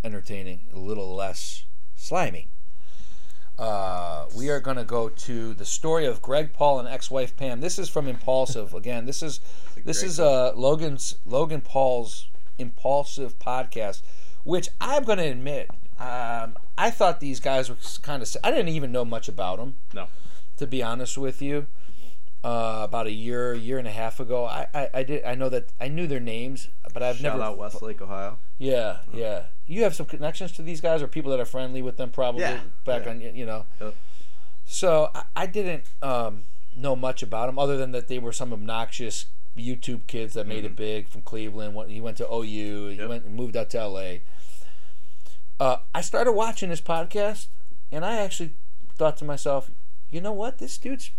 entertaining, a little less slimy. Uh, we are going to go to the story of Greg Paul and ex-wife Pam. This is from Impaulsive. Again, this is this is uh, Logan's Logan Paul's Impaulsive podcast, which I'm going to admit, um, I thought these guys were kind of. I didn't even know much about them No. to be honest with you. Uh, about a year, year and a half ago, I, I, I did I know that I knew their names, but I've Shout never. out Westlake, Ohio. Yeah, yeah. You have some connections to these guys, or people that are friendly with them, probably Yeah, back yeah. on you know. Yep. So I, I didn't um, know much about them, other than that they were some obnoxious YouTube kids that made it big from Cleveland. He went to OU. He Mm-hmm. Went and moved out to LA. Uh, I started watching this podcast, and I actually thought to myself, you know what? This dude's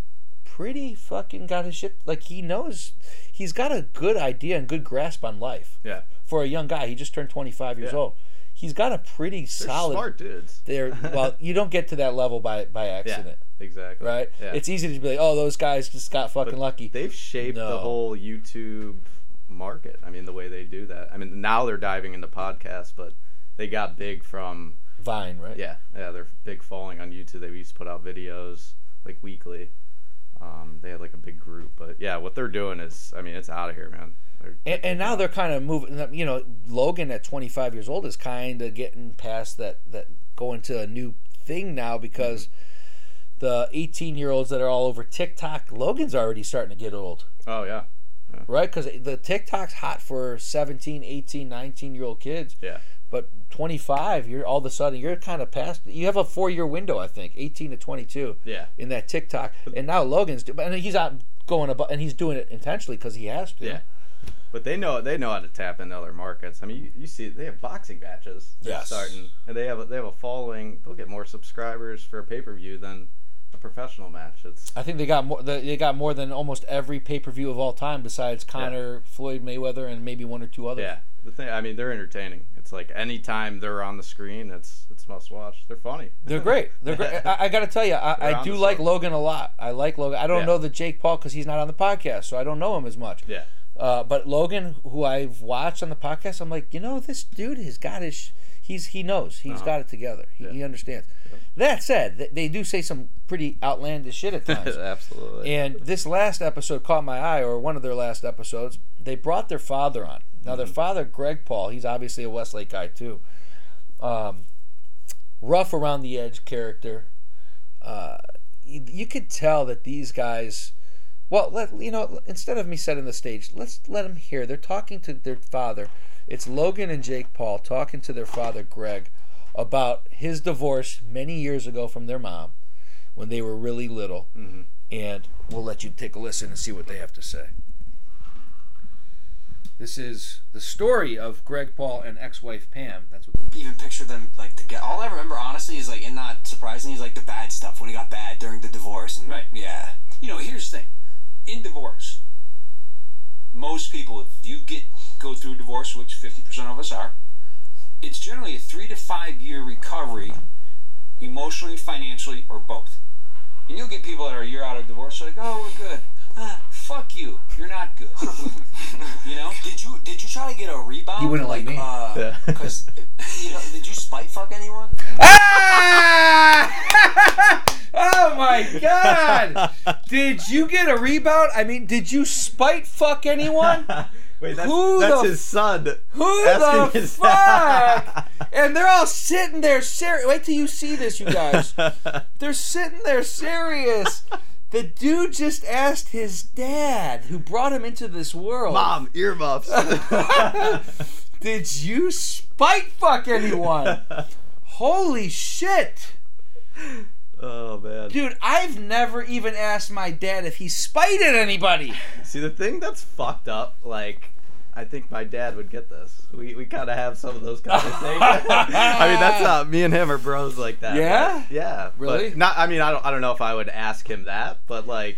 pretty fucking got his shit. Like he knows, he's got a good idea and good grasp on life Yeah. for a young guy. He just turned 25 years Yeah. old. He's got a pretty They're solid. smart dudes. There, well, you don't get to that level by by Yeah. accident, Exactly. right? Yeah. It's easy to be like, oh, those guys just got fucking lucky. They've shaped No. the whole YouTube market. I mean, the way they do that. I mean, now they're diving into podcasts, but they got big from Vine, right? yeah, yeah. They're big following on YouTube. They used to put out videos like weekly. Um, they had like a big group, but yeah, what they're doing is, I mean, it's out of here, man. They're, And, and now they're kind of moving. You know, Logan at 25 years old is kind of getting past that that going to a new thing now because the 18 year olds that are all over TikTok, Logan's already starting to get old. oh yeah, right? Because the TikTok's hot for 17, 18, 19 year old kids. yeah, But 25, you're all of a sudden, you're kind of past, you have a four year window, I think, 18 to 22 yeah. in that TikTok. And now Logan's, do- and he's out going about, and he's doing it intentionally because he has to. Yeah. But they know they know how to tap into other markets. I mean, you, you see they have boxing matches. Yes. starting, and they have a, they have a following. They'll get more subscribers for a pay per view than a professional match. It's I think they got more. They got more than almost every pay per view of all time, besides Conor, Floyd Mayweather, and maybe one or two others. yeah. The thing, I mean, they're entertaining. It's like anytime they're on the screen, it's it's must watch. They're funny. They're great. They're great. I, I got to tell you, I, I do like stuff. Logan a lot. I like Logan. I don't Yeah. know the Jake Paul because he's not on the podcast, so I don't know him as much. Yeah. Uh, but Logan, who I've watched on the podcast, I'm like, you know, this dude has got his. He's he knows. He's Uh-huh. got it together. He, he understands. That said, th- they do say some pretty outlandish shit at times. Absolutely. And this last episode caught my eye, or one of their last episodes. They brought their father on. Now, their father, Greg Paul, he's obviously a Westlake guy too. Um, rough around the edge character. Uh, you, you could tell that these guys. Well, let you know. Instead of me setting the stage, let's let them hear. They're talking to their father. It's Logan and Jake Paul talking to their father, Greg, about his divorce many years ago from their mom when they were really little. And we'll let you take a listen and see what they have to say. This is the story of Greg Paul and ex-wife Pam. That's what. even picture them like together. All I remember, honestly, is like, and not surprisingly, is like the bad stuff when he got bad during the divorce. And Right. yeah, you know, here's the thing. In divorce, most people, if you get go through divorce, which 50% of us are, it's generally a three to five year recovery, emotionally, financially, or both. And you'll get people that are a year out of divorce, like, oh, we're good. Ah, fuck you. You're not good. you know? did you did you try to get a rebound? You wouldn't like me. Uh, Yeah. Because you know, did you spite fuck anyone? Ah! Oh my god! Did you get a rebound? I mean, did you spite fuck anyone? Wait, that's, Who that's the- his son. Who the his fuck? and they're all sitting there serious. Wait till you see this, you guys. They're sitting there serious. The dude just asked his dad, who brought him into this world, Mom, earmuffs. Did you spite fuck anyone? Holy shit. oh man. Dude, I've never even asked my dad if he spited anybody. See the thing that's fucked up, like I think my dad would get this. We, we kind of have some of those conversations. I mean, that's not me and him are bros like that. Yeah? but- yeah. but Really? not. I mean, I don't. I don't know if I would ask him that, but like,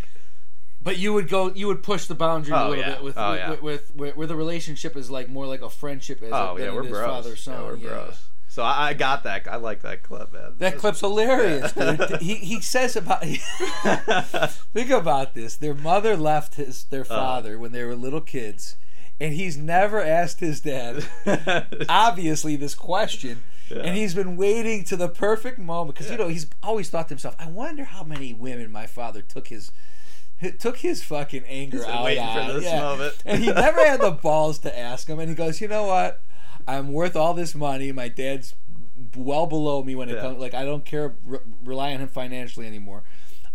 But you would go, you would push the boundary a Oh, little yeah. bit with, Oh, with, yeah. with, with, where, where the relationship is like more like a friendship as oh a, yeah, we're bros. father son. Yeah, we're bros. So I, I got that. I like that clip, man. That clip's hilarious, dude. He, he says about think about this. Their mother left his their Uh. father when they were little kids, and he's never asked his dad obviously this question. And he's been waiting to the perfect moment because you know he's always thought to himself, "I wonder how many women my father took his took his fucking anger out on." this moment. and he never had the balls to ask him. And he goes, "You know what? I'm worth all this money. My dad's well below me when it Yeah. comes. Like I don't care, re- rely on him financially anymore."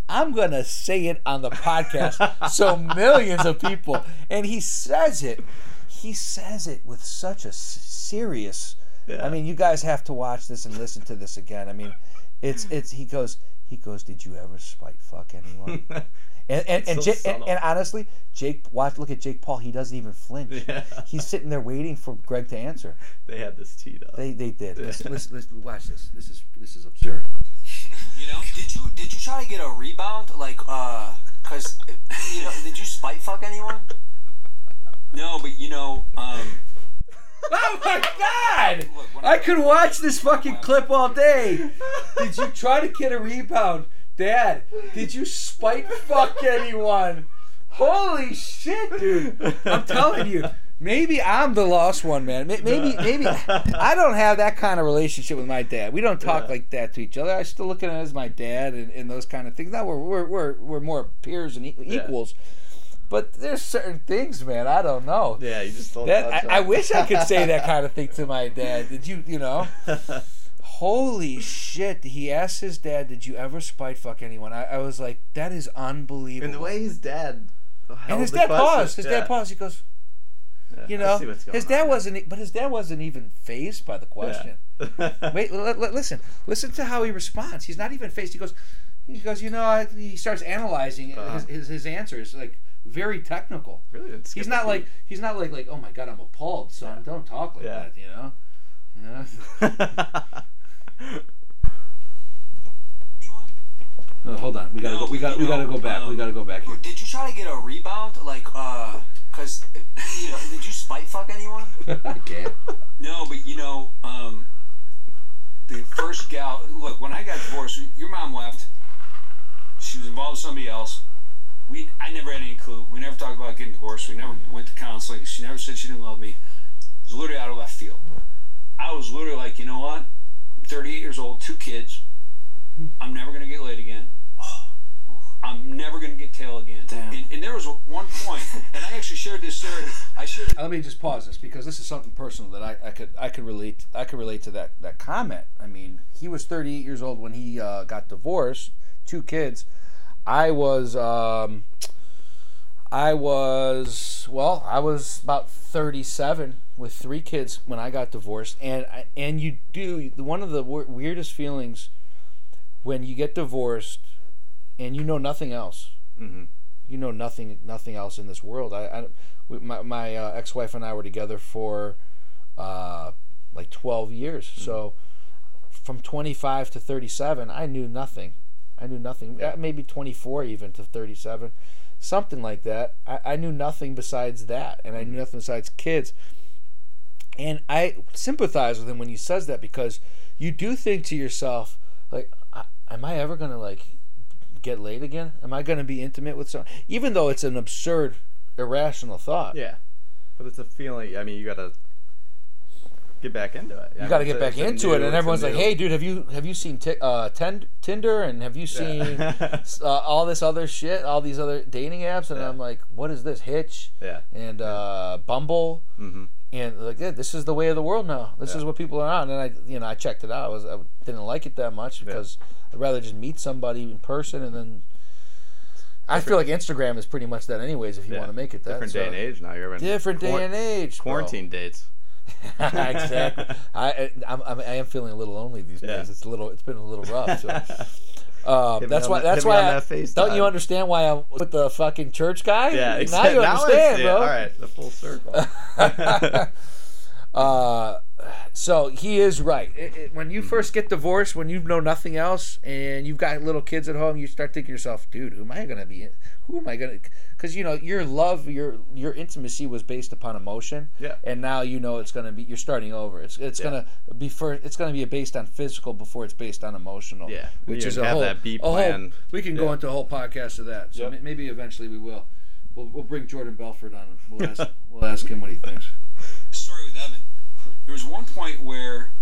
I'm gonna say it on the podcast so millions of people. And he says it. He says it with such a serious. I mean, you guys have to watch this and listen to this again. I mean, it's it's. He goes. He goes. Did you ever spite fuck anyone? And and and, so Ja- and, and honestly, Jake, watch. Look at Jake Paul. He doesn't even flinch. Yeah. He's sitting there waiting for Greg to answer. they had this teed up. They they did. Listen, listen, listen, watch this. This is this is absurd. You know? Did you did you try to get a rebound? Like, uh, cause you know, did you spite fuck anyone? No, but you know, um, Oh my god! Look, I I- could watch this fucking clip all day. Did you try to get a rebound? Dad, did you spite fuck anyone? Holy shit, dude. I'm telling you. Maybe I'm the lost one, man. Maybe, maybe I don't have that kind of relationship with my dad. We don't talk like that to each other. I still look at him as my dad and, and those kind of things. Now we're we're, we're, we're more peers and equals. But there's certain things, man. I don't know. yeah, you just told That I, I wish I could say that kind of thing to my dad. Did you, you know? Holy shit! He asked his dad, "Did you ever spite fuck anyone?" I, I was like, "That is unbelievable." And the way his dad. and his the dad question- paused. His yeah. dad paused. He goes, Yeah, "You know, see what's going his dad there. wasn't, but his dad wasn't even phased by the question." Wait, l- l- listen, listen to how he responds. He's not even phased. He goes, he goes, you know, I, he starts analyzing Uh-huh. his, his his answers like very technical. Really He's not beat. like he's not like like oh my god I'm appalled son don't talk like Yeah. that you know. Yeah. Oh, hold on, we gotta No, go. We got you we gotta go back. we um, gotta go back here. Did you try to get a rebound? Like, uh, cause you know, did you spite fuck anyone? I can't. no, but you know, um, the first gal. Look, when I got divorced, your mom left. She was involved with somebody else. We, I never had any clue. We never talked about getting divorced. We never went to counseling. She never said she didn't love me. It was literally out of left field. I was literally like, you know what? I'm 38 years old, two kids. I'm never gonna get laid again. I'm never gonna get tail again. Damn. And, and there was one point, and I actually shared this story. I shared. Let me just pause this because this is something personal that I, I could I could relate I could relate to that that comment. I mean, he was 38 years old when he uh, got divorced, two kids. I was um, I was well, I was about 37 with three kids when I got divorced, and and you do one of the weirdest feelings when you get divorced and you know nothing else you know nothing nothing else in this world. I, I we, my my uh, ex-wife and I were together for uh, like 12 years. So from 25 to 37, I knew nothing. I knew nothing. Uh, Maybe 24 even to 37, something like that. I, I knew nothing besides that, and I knew nothing besides kids. And I sympathize with him when he says that because you do think to yourself, like, I, am I ever gonna like get laid again? Am I going to be intimate with someone? Even though it's an absurd, irrational thought. Yeah, but it's a feeling. I mean, you gotta. get back into it. you got to get back into it, and everyone's like, "Hey, dude, have you have you seen t- uh, Tend- Tinder and have you seen uh, all this other shit, all these other dating apps?" And Yeah. I'm like, "What is this? Hitch yeah, and uh, Bumble." hmm And like, yeah, this is the way of the world now. This is what people are on. And I, you know, I checked it out. I was, I didn't like it that much because I'd rather just meet somebody in person and then. I feel like Instagram is pretty much that, anyways. If you yeah. want to make it that different so- day and age now. You're in Different day and age. bro. Quarantine dates. exactly. I, I'm, I'm, I am feeling a little lonely these Yeah. days. It's a little. It's been a little rough. So. Um, me that's why. that- That's why. I, that don't you understand why I'm with the fucking church guy? Yeah, Now exactly. you Now I understand, it. bro. All right, the full circle. Uh, so he is right. It, it, when you first get divorced, when you know nothing else, and you've got little kids at home, you start thinking to yourself, "Dude, who am I gonna be? Who am I gonna?" Because you know your love, your your intimacy was based upon emotion. Yeah. And now you know it's gonna be. You're starting over. It's it's Yeah. gonna be for. It's gonna be based on physical before it's based on emotional. Yeah. Which You is a have whole. that B a whole- plan. we can go into a whole podcast of that. So Yep. ma- maybe eventually we will. We'll, we'll bring Jordan Belfort on. We'll ask, we'll ask him what he thinks. Story with Evan. There was one point where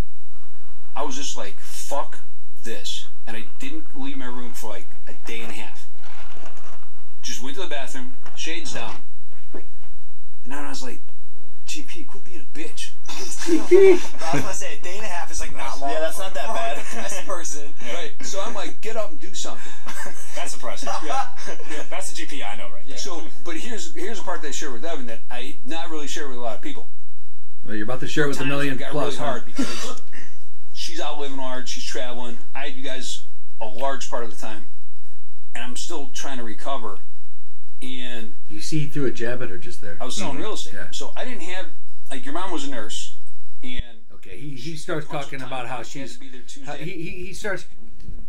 I was just like, fuck this. And I didn't leave my room for like a day and a half. Just went to the bathroom, shades down. And then I was like, GP, quit being a bitch. I was gonna say a day and a half is like not long. Yeah, that's not that Bro, bad. the Best person. Right. So I'm like, get up and do something. That's impressive. Yeah. Yeah, that's the GP I know right there. So, but here's here's a part that I share with Evan that I not really share with a lot of people. Well, you're about to share with a million got plus. really huh? hard because she's out living hard, she's traveling. I had you guys a large part of the time, and I'm still trying to recover. And You see, he threw a jab at her just there. I was selling mm-hmm. real estate, Yeah. so I didn't have like your mom was a nurse, and Okay, he, he starts talking about how she's to be there how- he, he, he starts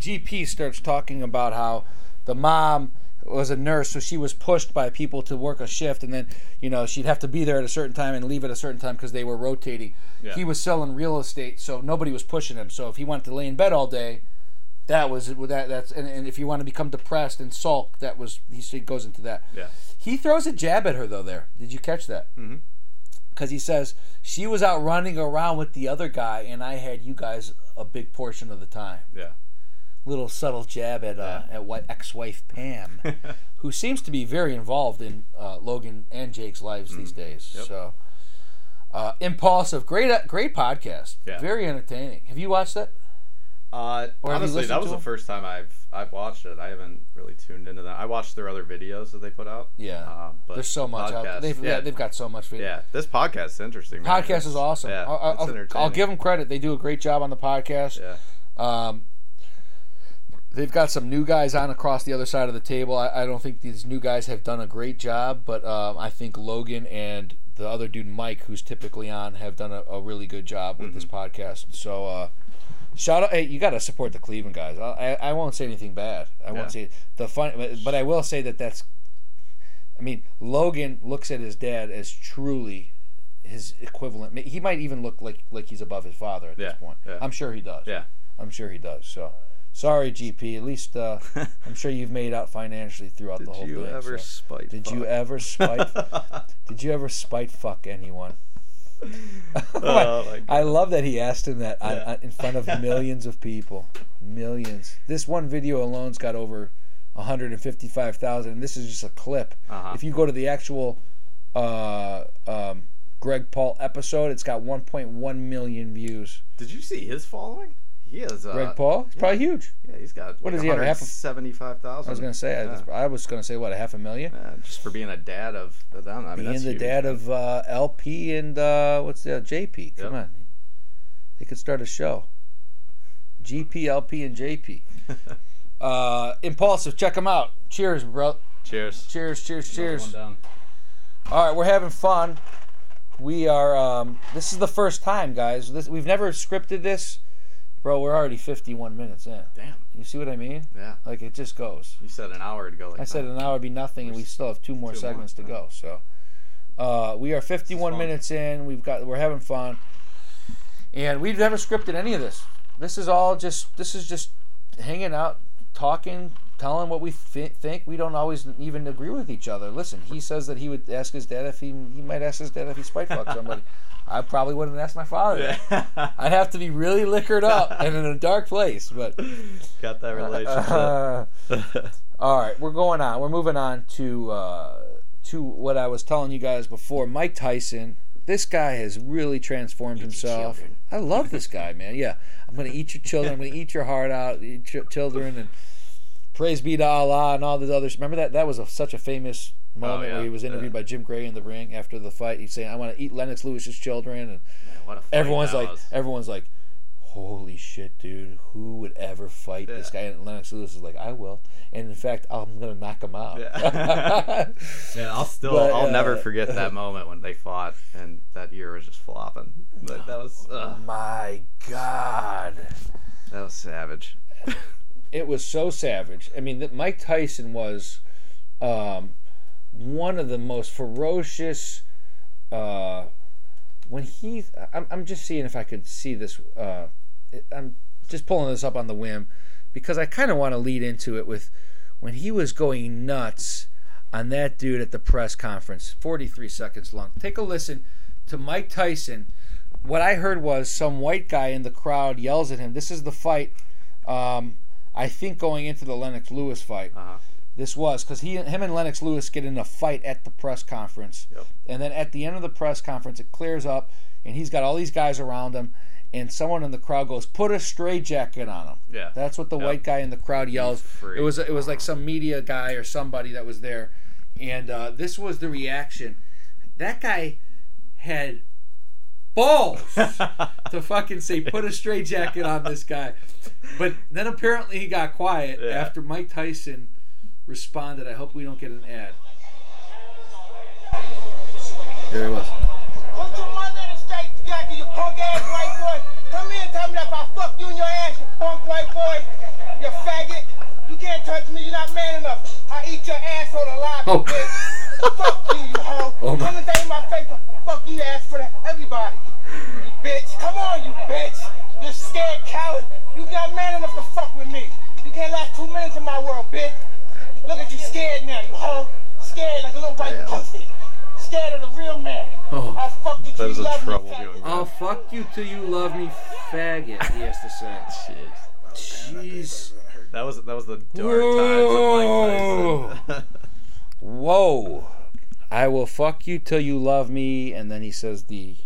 GP starts talking about how the mom was a nurse so she was pushed by people to work a shift and then you know she'd have to be there at a certain time and leave at a certain time because they were rotating Yeah. he was selling real estate so nobody was pushing him so if he wanted to lay in bed all day that was that that's and, and if you want to become depressed and sulk that was he s- goes into that Yeah. he throws a jab at her though there did you catch that Mhm. because he says she was out running around with the other guy and i had you guys a big portion of the time Yeah. Little subtle jab at uh, at wi- ex-wife pam who seems to be very involved in uh, logan and jake's lives these days Mm. Yep. so uh, Impaulsive great great podcast Yeah. very entertaining have you watched that Uh, Or have you honestly, that was the first time I've I've watched it. I haven't really tuned into that. I watched their other videos that they put out. yeah Uh, but there's so much out there. They've, yeah. yeah, they've got so much video yeah, this podcast is interesting. man. podcast is awesome Yeah, I'll, I'll, I'll give them credit they do a great job on the podcast Yeah, Um, they've got some new guys on across the other side of the table. I, I don't think these new guys have done a great job, but um, I think Logan and the other dude Mike, who's typically on, have done a, a really good job with this podcast. So uh, shout out! Hey, you got to support the Cleveland guys. I, I, I won't say anything bad. I Yeah. won't say the fun, but, but I will say that that's. I mean, Logan looks at his dad as truly his equivalent. He might even look like like he's above his father at Yeah, this point. yeah. I'm sure he does. yeah. I'm sure he does. So, sorry, GP. At least uh, I'm sure you've made out financially throughout the whole thing. Did you ever so. spite? Did you ever spite? did you ever spite fuck anyone? Oh, my I love that he asked him that on, Yeah. on- in front of millions of people. Millions. This one video alone's got over 155,000, and this is just a clip. Uh-huh. If you go to the actual uh, um, Greg Paul episode, it's got 1.1 million views. Did you see his following? He has. Uh, Greg Paul, it's probably huge. Yeah, he's got. What like does he have, half a- Seventy-five thousand. I was gonna say, Yeah. I, I was gonna say what a half a million. Yeah, just for being a dad of of them. I mean, Being the huge, dad man. of uh, LP and uh, what's the JP? Come Yep. on, they could start a show. GP, LP, and JP. uh, Impaulsive, check them out. Cheers, bro. Cheers. Cheers, cheers, cheers. All right, we're having fun. We are. Um, this is the first time, guys. This we've never scripted this, bro. We're already 51 minutes in. Damn. You see what I mean? Yeah. Like it just goes. You said an hour to go. Like I said an hour would be nothing, and we still have two more two more, segments to yeah. go. So, uh, we are 51 minutes in. We've got we're having fun, and we've never scripted any of this. This is all just this is just hanging out, talking, telling what we thi- think. We don't always even agree with each other. Listen, he says that he would ask his dad if he he might ask his dad if he spite fucked somebody. I probably wouldn't ask my father. that. I'd have to be really liquored up and in a dark place. But Got that relationship. uh, all right, we're going on. We're moving on to uh, to what I was telling you guys before. Mike Tyson. This guy has really transformed himself. I love this guy, man. Yeah, I'm gonna eat your children. I'm gonna eat your heart out, eat your children, and praise be to Allah and all the others. Remember that? That was a, such a famous moment yeah, where he was interviewed yeah. by Jim Gray in the ring after the fight. He's saying, "I want to eat Lennox Lewis's children," and Man, what a fight everyone's that like, was. everyone's like, "Holy shit, dude! Who would ever fight this guy?" And Lennox Lewis is like, "I will," and in fact, I'm gonna knock him out. Yeah. Yeah, I'll still, But, I'll never uh, forget that moment when they fought, and that year was just flopping. But that was, ugh, My God. that was savage. it was so savage. I mean, Mike Tyson was um, one of the most ferocious. Uh, when he, I'm, I'm just seeing if I could see this. Uh, I'm just pulling this up on the whim because I kind of want to lead into it with when he was going nuts on that dude at the press conference, 43 seconds long. Take a listen to Mike Tyson. What I heard was some white guy in the crowd yells at him. This is the fight. Um, I think going into the Lennox Lewis fight. Uh-huh. This was because he, him and Lennox Lewis get in a fight at the press conference, Yep. and then at the end of the press conference, it clears up, and he's got all these guys around him, and someone in the crowd goes, "Put a straight jacket on him." Yeah. That's what the Yep. white guy in the crowd yells. It was it was like some media guy or somebody that was there, and uh, this was the reaction. That guy had balls to fucking say put a straight jacket on this guy, but then apparently he got quiet Yeah. after Mike Tyson responded. I hope we don't get an ad. There he was. Put your mother in a straight jacket, you punk ass white boy. Come here and tell me that if I fuck you in your ass, you punk white boy. You faggot. You can't touch me, you're not man enough. I eat your asshole alive, Oh. you bitch. fuck you, you hoe. Oh, my- Come and say my face, fuck you, ass for that. everybody. You bitch. Come on, you bitch. You scared coward. You not man enough to fuck with me. You can't last two minutes in my world, bitch. Look at you scared now, you hoe. Scared like a little white Yeah. pussy. Scared of the real man. Oh. I'll fuck you till you a love me, trouble faggot. doing I'll fuck you till you love me, faggot. He has to say. Jeez. That was that was the dark times of Mike Tyson. Whoa. I will fuck you till you love me, and then he says the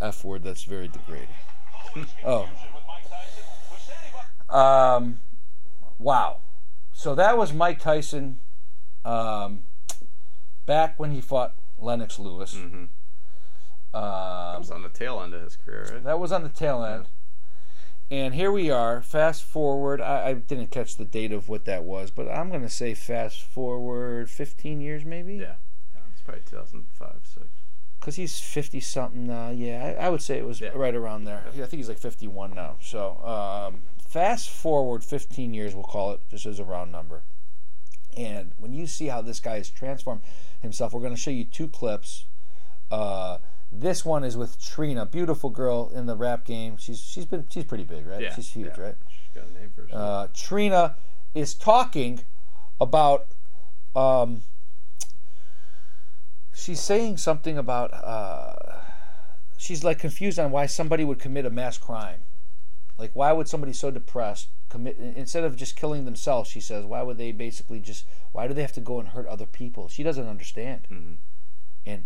F word that's very degrading. oh. Um, wow. So that was Mike Tyson um, back when he fought Lennox Lewis. Mhm. That Um, was on the tail end of his career, right? that was on the tail end. And here we are, fast forward. I, I didn't catch the date of what that was, but I'm going to say fast forward 15 years maybe? Yeah. It's probably 2005, 6. Because he's 50 something now. Yeah, I, I would say it was Yeah. right around there. I think he's like 51 now. So um, fast forward 15 years, we'll call it, just as a round number. And when you see how this guy has transformed himself, we're going to show you two clips. Uh, this one is with Trina, beautiful girl in the rap game. She's she's been she's pretty big, right? Yeah. She's huge, yeah. right? She's got a name for herself. Uh, Trina is talking about. Um, she's saying something about. Uh, she's like confused on why somebody would commit a mass crime. Like, why would somebody so depressed commit instead of just killing themselves? She says, why would they basically just? Why do they have to go and hurt other people? She doesn't understand. Mhm. And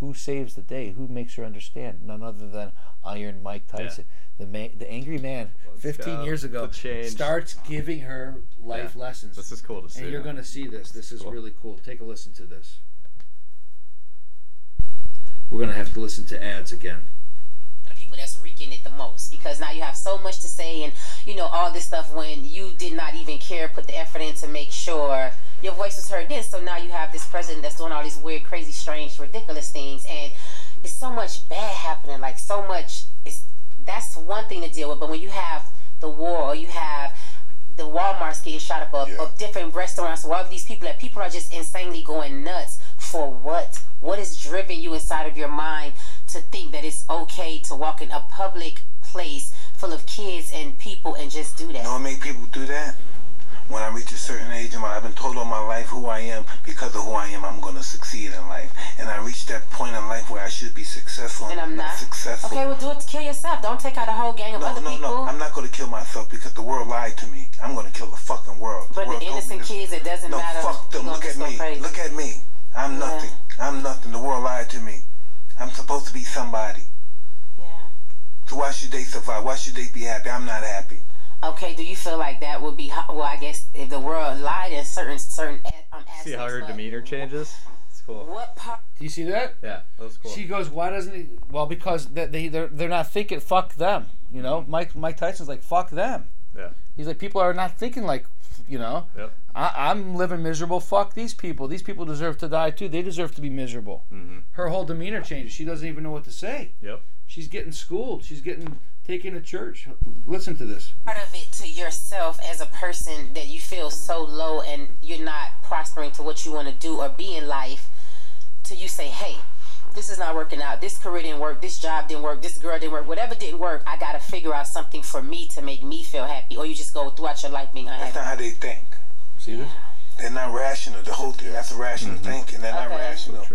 who saves the day? Who makes her understand? None other than Iron Mike Tyson, the man, the angry man, Let's 15 go. years ago, starts giving her life Yeah. lessons. This is cool to see. and you're going to see this. This is Cool. really cool. Take a listen to this. We're going to have to listen to ads again. people that's reeking it the most because now you have so much to say and you know all this stuff when you did not even care put the effort in to make sure your voice was heard. Then so now you have this president that's doing all these weird crazy strange ridiculous things and it's so much bad happening like so much it's that's one thing to deal with. But when you have the war or you have the Walmart's getting shot up, of, of different restaurants, or all of these people that people are just insanely going nuts for what? What is driven you inside of your mind to think that it's okay to walk in a public place full of kids and people and just do that? You know what make people do that? when I reach a certain age and I've been told all my life who I am because of who I am I'm gonna succeed in life. And I reached that point in life where I should be successful And I'm not. successful. Okay, well, do it to kill yourself. Don't take out a whole gang of No, other no, people. no. I'm not gonna kill myself because the world lied to me. I'm gonna kill the fucking world. But world the innocent kids, it doesn't No, matter. fuck them. Look at me. crazy. Look at me. I'm Yeah. nothing. I'm nothing. The world lied to me. I'm supposed to be somebody. Yeah. So why should they survive? Why should they be happy? I'm not happy. Okay, do you feel like that would be well? I guess if the world lied in certain certain um, aspects. See how her demeanor changes? It's cool. What part? Do you see that? Yeah, that was cool. She goes, "Why doesn't he?" Well, because they they they're, they're not thinking. Fuck them. You know, Mike Mike Tyson's like, "Fuck them." Yeah. He's like, people are not thinking like, you know, Yep. I, I'm living miserable. Fuck these people. These people deserve to die too. They deserve to be miserable. Mm-hmm. Her whole demeanor changes. She doesn't even know what to say. Yep. She's getting schooled. She's getting taken to church. Listen to this. part of it to yourself as a person that you feel so low and you're not prospering to what you want to do or be in life till you say hey this is not working out this career didn't work this job didn't work this girl didn't work whatever didn't work i gotta figure out something for me to make me feel happy or you just go throughout your life being unhappy. That's not how they think. See this? They're not rational. The whole thing, that's irrational mm-hmm. thinking. They're not Okay. rational.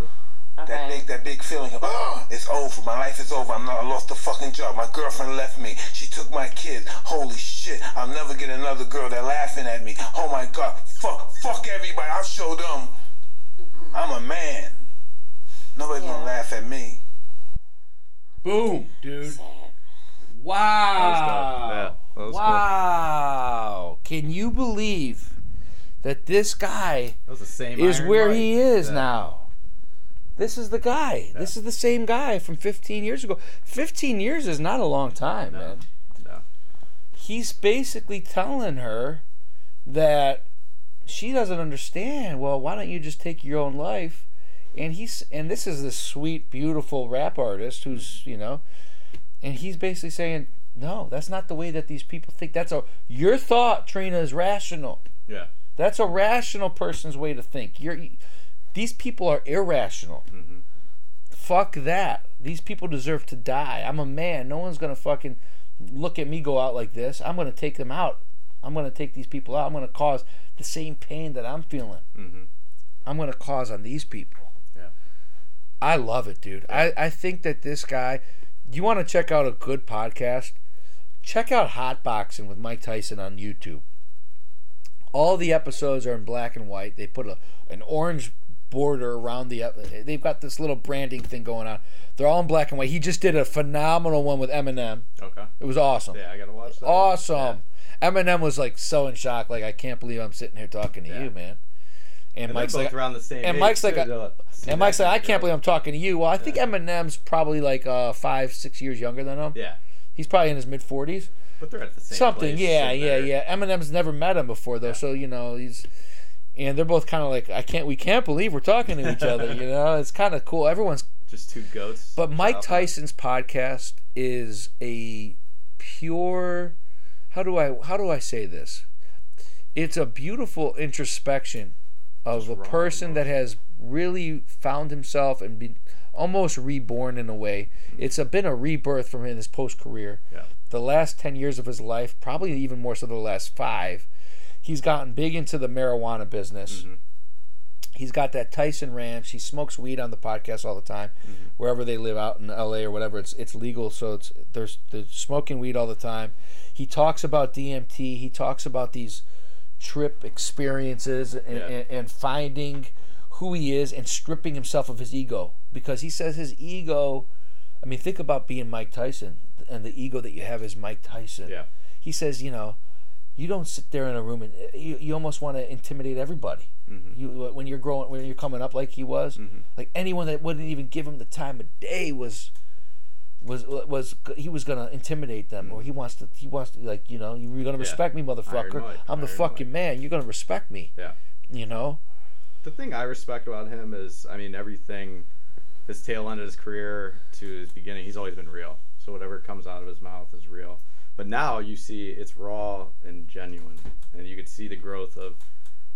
That Okay. big, that big feeling of, oh, it's over. My life is over. I'm not, I lost the fucking job. My girlfriend left me. She took my kids. Holy shit. I'll never get another girl that laughing at me. Oh my God. Fuck, fuck everybody. I'll show them. Mm-hmm. I'm a man. Nobody's Yeah. gonna laugh at me. Boom, dude. Sad. Wow. Yeah, that was cool. wow. Can you believe that this guy That was the same. is where Mike. he is Yeah. now? This is the guy. This is the same guy from 15 years ago. 15 years is not a long time, man. No. He's basically telling her that she doesn't understand. Well, why don't you just take your own life? And he's and this is this sweet, beautiful rap artist who's you know, and he's basically saying, no, that's not the way that these people think. That's a your thought, Trina, is rational. Yeah. That's a rational person's way to think. You're these people are irrational. Fuck that. These people deserve to die. I'm a man. No one's gonna fucking look at me go out like this. I'm gonna take them out. I'm gonna take these people out. I'm gonna cause the same pain that I'm feeling. Mm-hmm. I'm gonna cause on these people. Yeah. I love it, dude. I, I think that this guy. You want to check out a good podcast? Check out Hotboxin' with Mike Tyson on YouTube. All the episodes are in black and white. They put a an orange border around the. They've got this little branding thing going on. They're all in black and white. He just did a phenomenal one with Eminem. Okay. It was awesome. Yeah, I gotta watch that. Awesome. Eminem was like so in shock. Like I can't believe I'm sitting here talking to Yeah. you, man. And, And Mike's like, around the same and age, Mike's like, too. I- They're like, see and Mike's like, I can't believe I'm talking to you. Well, I think Eminem's probably like uh, five, six years younger than him. Yeah. He's probably in his mid forties. But they're at the same Something, place, yeah, yeah, there. yeah. Eminem's never met him before though, so you know he's, and they're both kind of like, I can't, we can't believe we're talking to each other. You know, it's kind of cool. Everyone's Just two goats. but Mike. Tyson's podcast is a pure how do I how do I say this? It's a beautiful introspection of a wrong, person that has really found himself and been almost reborn in a way. It's a, been a rebirth from in his post career. Yeah. The last 10 years of his life, probably even more so the last 5, he's gotten big into the marijuana business. Mm-hmm. He's got that Tyson Ranch. He smokes weed on the podcast all the time, wherever they live out in L.A. or whatever. It's it's legal, so it's there's they're smoking weed all the time. He talks about DMT. He talks about these trip experiences and, Yeah. and, and finding who he is and stripping himself of his ego because he says his ego. I mean, think about being Mike Tyson and the ego that you have as Mike Tyson. Yeah. He says, you know, you don't sit there in a room and uh, you, you almost want to intimidate everybody. Mm-hmm. You when you're growing when you're coming up like he was, like anyone that wouldn't even give him the time of day was was was he was gonna intimidate them or he wants to he wants to like you know you're gonna respect me motherfucker Mike, I'm the Iron fucking Mike. man you're gonna respect me Yeah. you know The thing I respect about him is, I mean, everything, his tail end of his career to his beginning, he's always been real. So whatever comes out of his mouth is real. But now you see it's raw and genuine, and you could see the growth of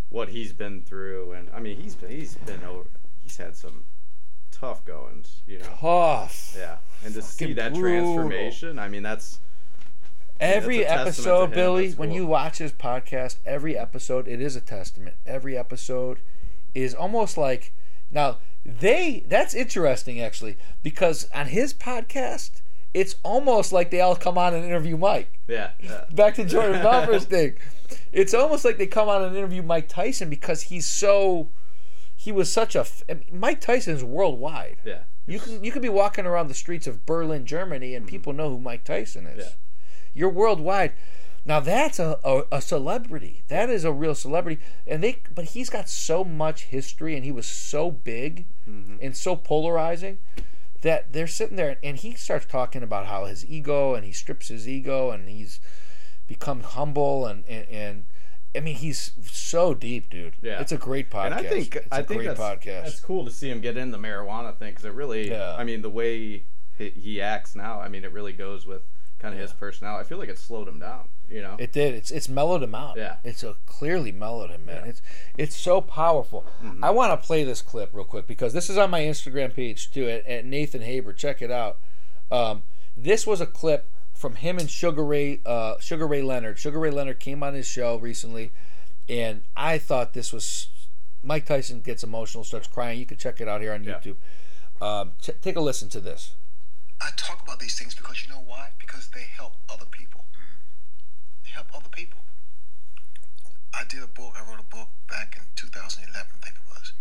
what he's been through. And I mean, he's been, he's been over, he's had some tough goings, you know. tough Yeah, and to see that brutal. transformation, I mean, that's Every It's a testament to episode. Billy, That's when you watch his podcast, every episode, it is a testament. Every episode is almost like now they that's interesting actually because on his podcast, it's almost like they all come on and interview Mike. Yeah, yeah. Back to Jordan Belfort's thing. It's almost like they come on and interview Mike Tyson because he's so he was such a I mean, Mike Tyson's worldwide. Yeah. You can you could be walking around the streets of Berlin, Germany, and mm-hmm. people know who Mike Tyson is. Yeah. You're worldwide. Now that's a, a, a celebrity. That is a real celebrity. And they but he's got so much history and he was so big mm-hmm. and so polarizing that they're sitting there and he starts talking about how his ego and he strips his ego and he's become humble and and, and I mean he's so deep, dude. Yeah. It's a great podcast. And I think it's I a think great that's, podcast. that's cool to see him get in the marijuana thing because it really, Yeah. I mean, the way he, he acts now, I mean, it really goes with kind of his personality. I feel like it slowed him down. You know, It did. It's it's mellowed him out. Yeah. It's a clearly mellowed him, man. It's it's so powerful. Mm-hmm. I want to play this clip real quick because this is on my Instagram page too at, at Nathan Haber. Check it out. Um, this was a clip from him and Sugar Ray uh, Sugar Ray Leonard. Sugar Ray Leonard came on his show recently, and I thought this was Mike Tyson gets emotional, starts crying. You can check it out here on YouTube. Um, ch- take a listen to this. I talk about these things because you know why? Because they help other people. They help other people. I did a book, I wrote a book back in 2011, I think it was.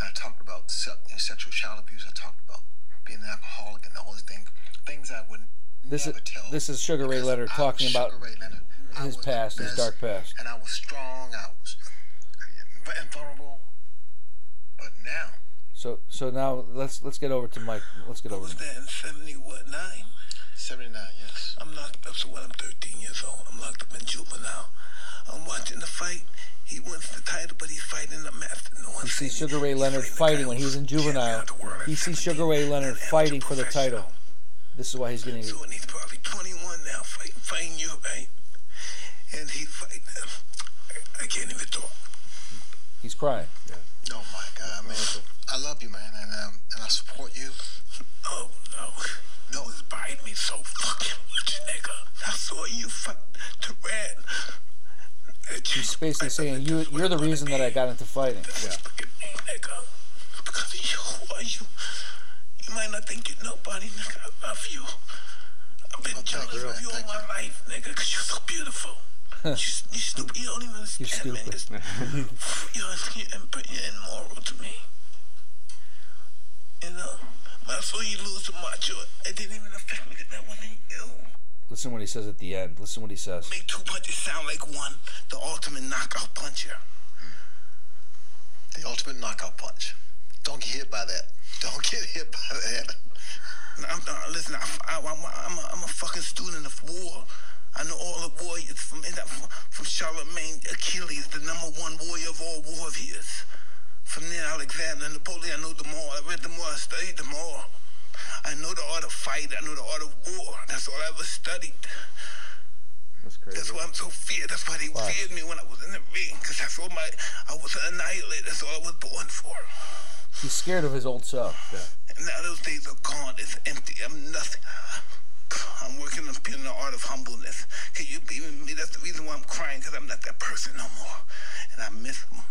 And I talked about se- sexual child abuse. I talked about being an alcoholic and all these things. Things I would This is tell. this is Sugar Ray Leonard talking about Ray Leonard. His past, his dark past. And I was strong. I was uh, vulnerable. But now, So so now let's let's get over to Mike. Let's get over. was To that in 70 what, 9? 79, yes. I'm locked up, so when I'm 13 years old, I'm locked up in juvenile. I'm watching the fight. He wins the title, but he's fighting the master. No He one's sees Sugar Ray Leonard fighting when he was in juvenile. He sees Sugar Ray Leonard fighting for the title. This is why he's getting. So he's probably 21 now, fighting, fighting you, right? And he's fighting. I can't even talk. He's crying. No, oh my God, man. I love you, man, and um, and I support you. Oh no, no, it's biting me so fucking much, nigga. I saw you fight Duran. He's basically saying you you're the reason that I got into fighting. Yeah. nigga. Because of you, who are you? You might not think you're nobody, nigga. I love you. I've been jealous of you all my life, nigga, because you're so beautiful. you, you stupid. You don't even understand, man. It's- You're, you're, you're immoral to me. You know, when I saw you lose to Macho, it didn't even affect me because that wasn't you. Listen what he says at the end. Listen what he says. Make two punches sound like one. The ultimate knockout puncher. The ultimate knockout punch. Don't get hit by that. Don't get hit by that. I'm, uh, listen, I, I, I'm, a, I'm, a, I'm a fucking student of war. I know all the warriors from from, from Charlemagne, Achilles, the number one warrior of all warriors. From there, Alexander, Napoleon, I know them all. I read them all. I studied them all. I know the art of fight. I know the art of war. That's all I ever studied. That's crazy. That's why I'm so feared. That's why they Wow. feared me when I was in the ring. Because that's all my, I was an annihilator. That's all I was born for. He's scared of his old self. And now those days are gone. It's empty. I'm nothing. I'm working on being the art of humbleness. Can you believe in me? That's the reason why I'm crying, because I'm not that person no more. And I miss him.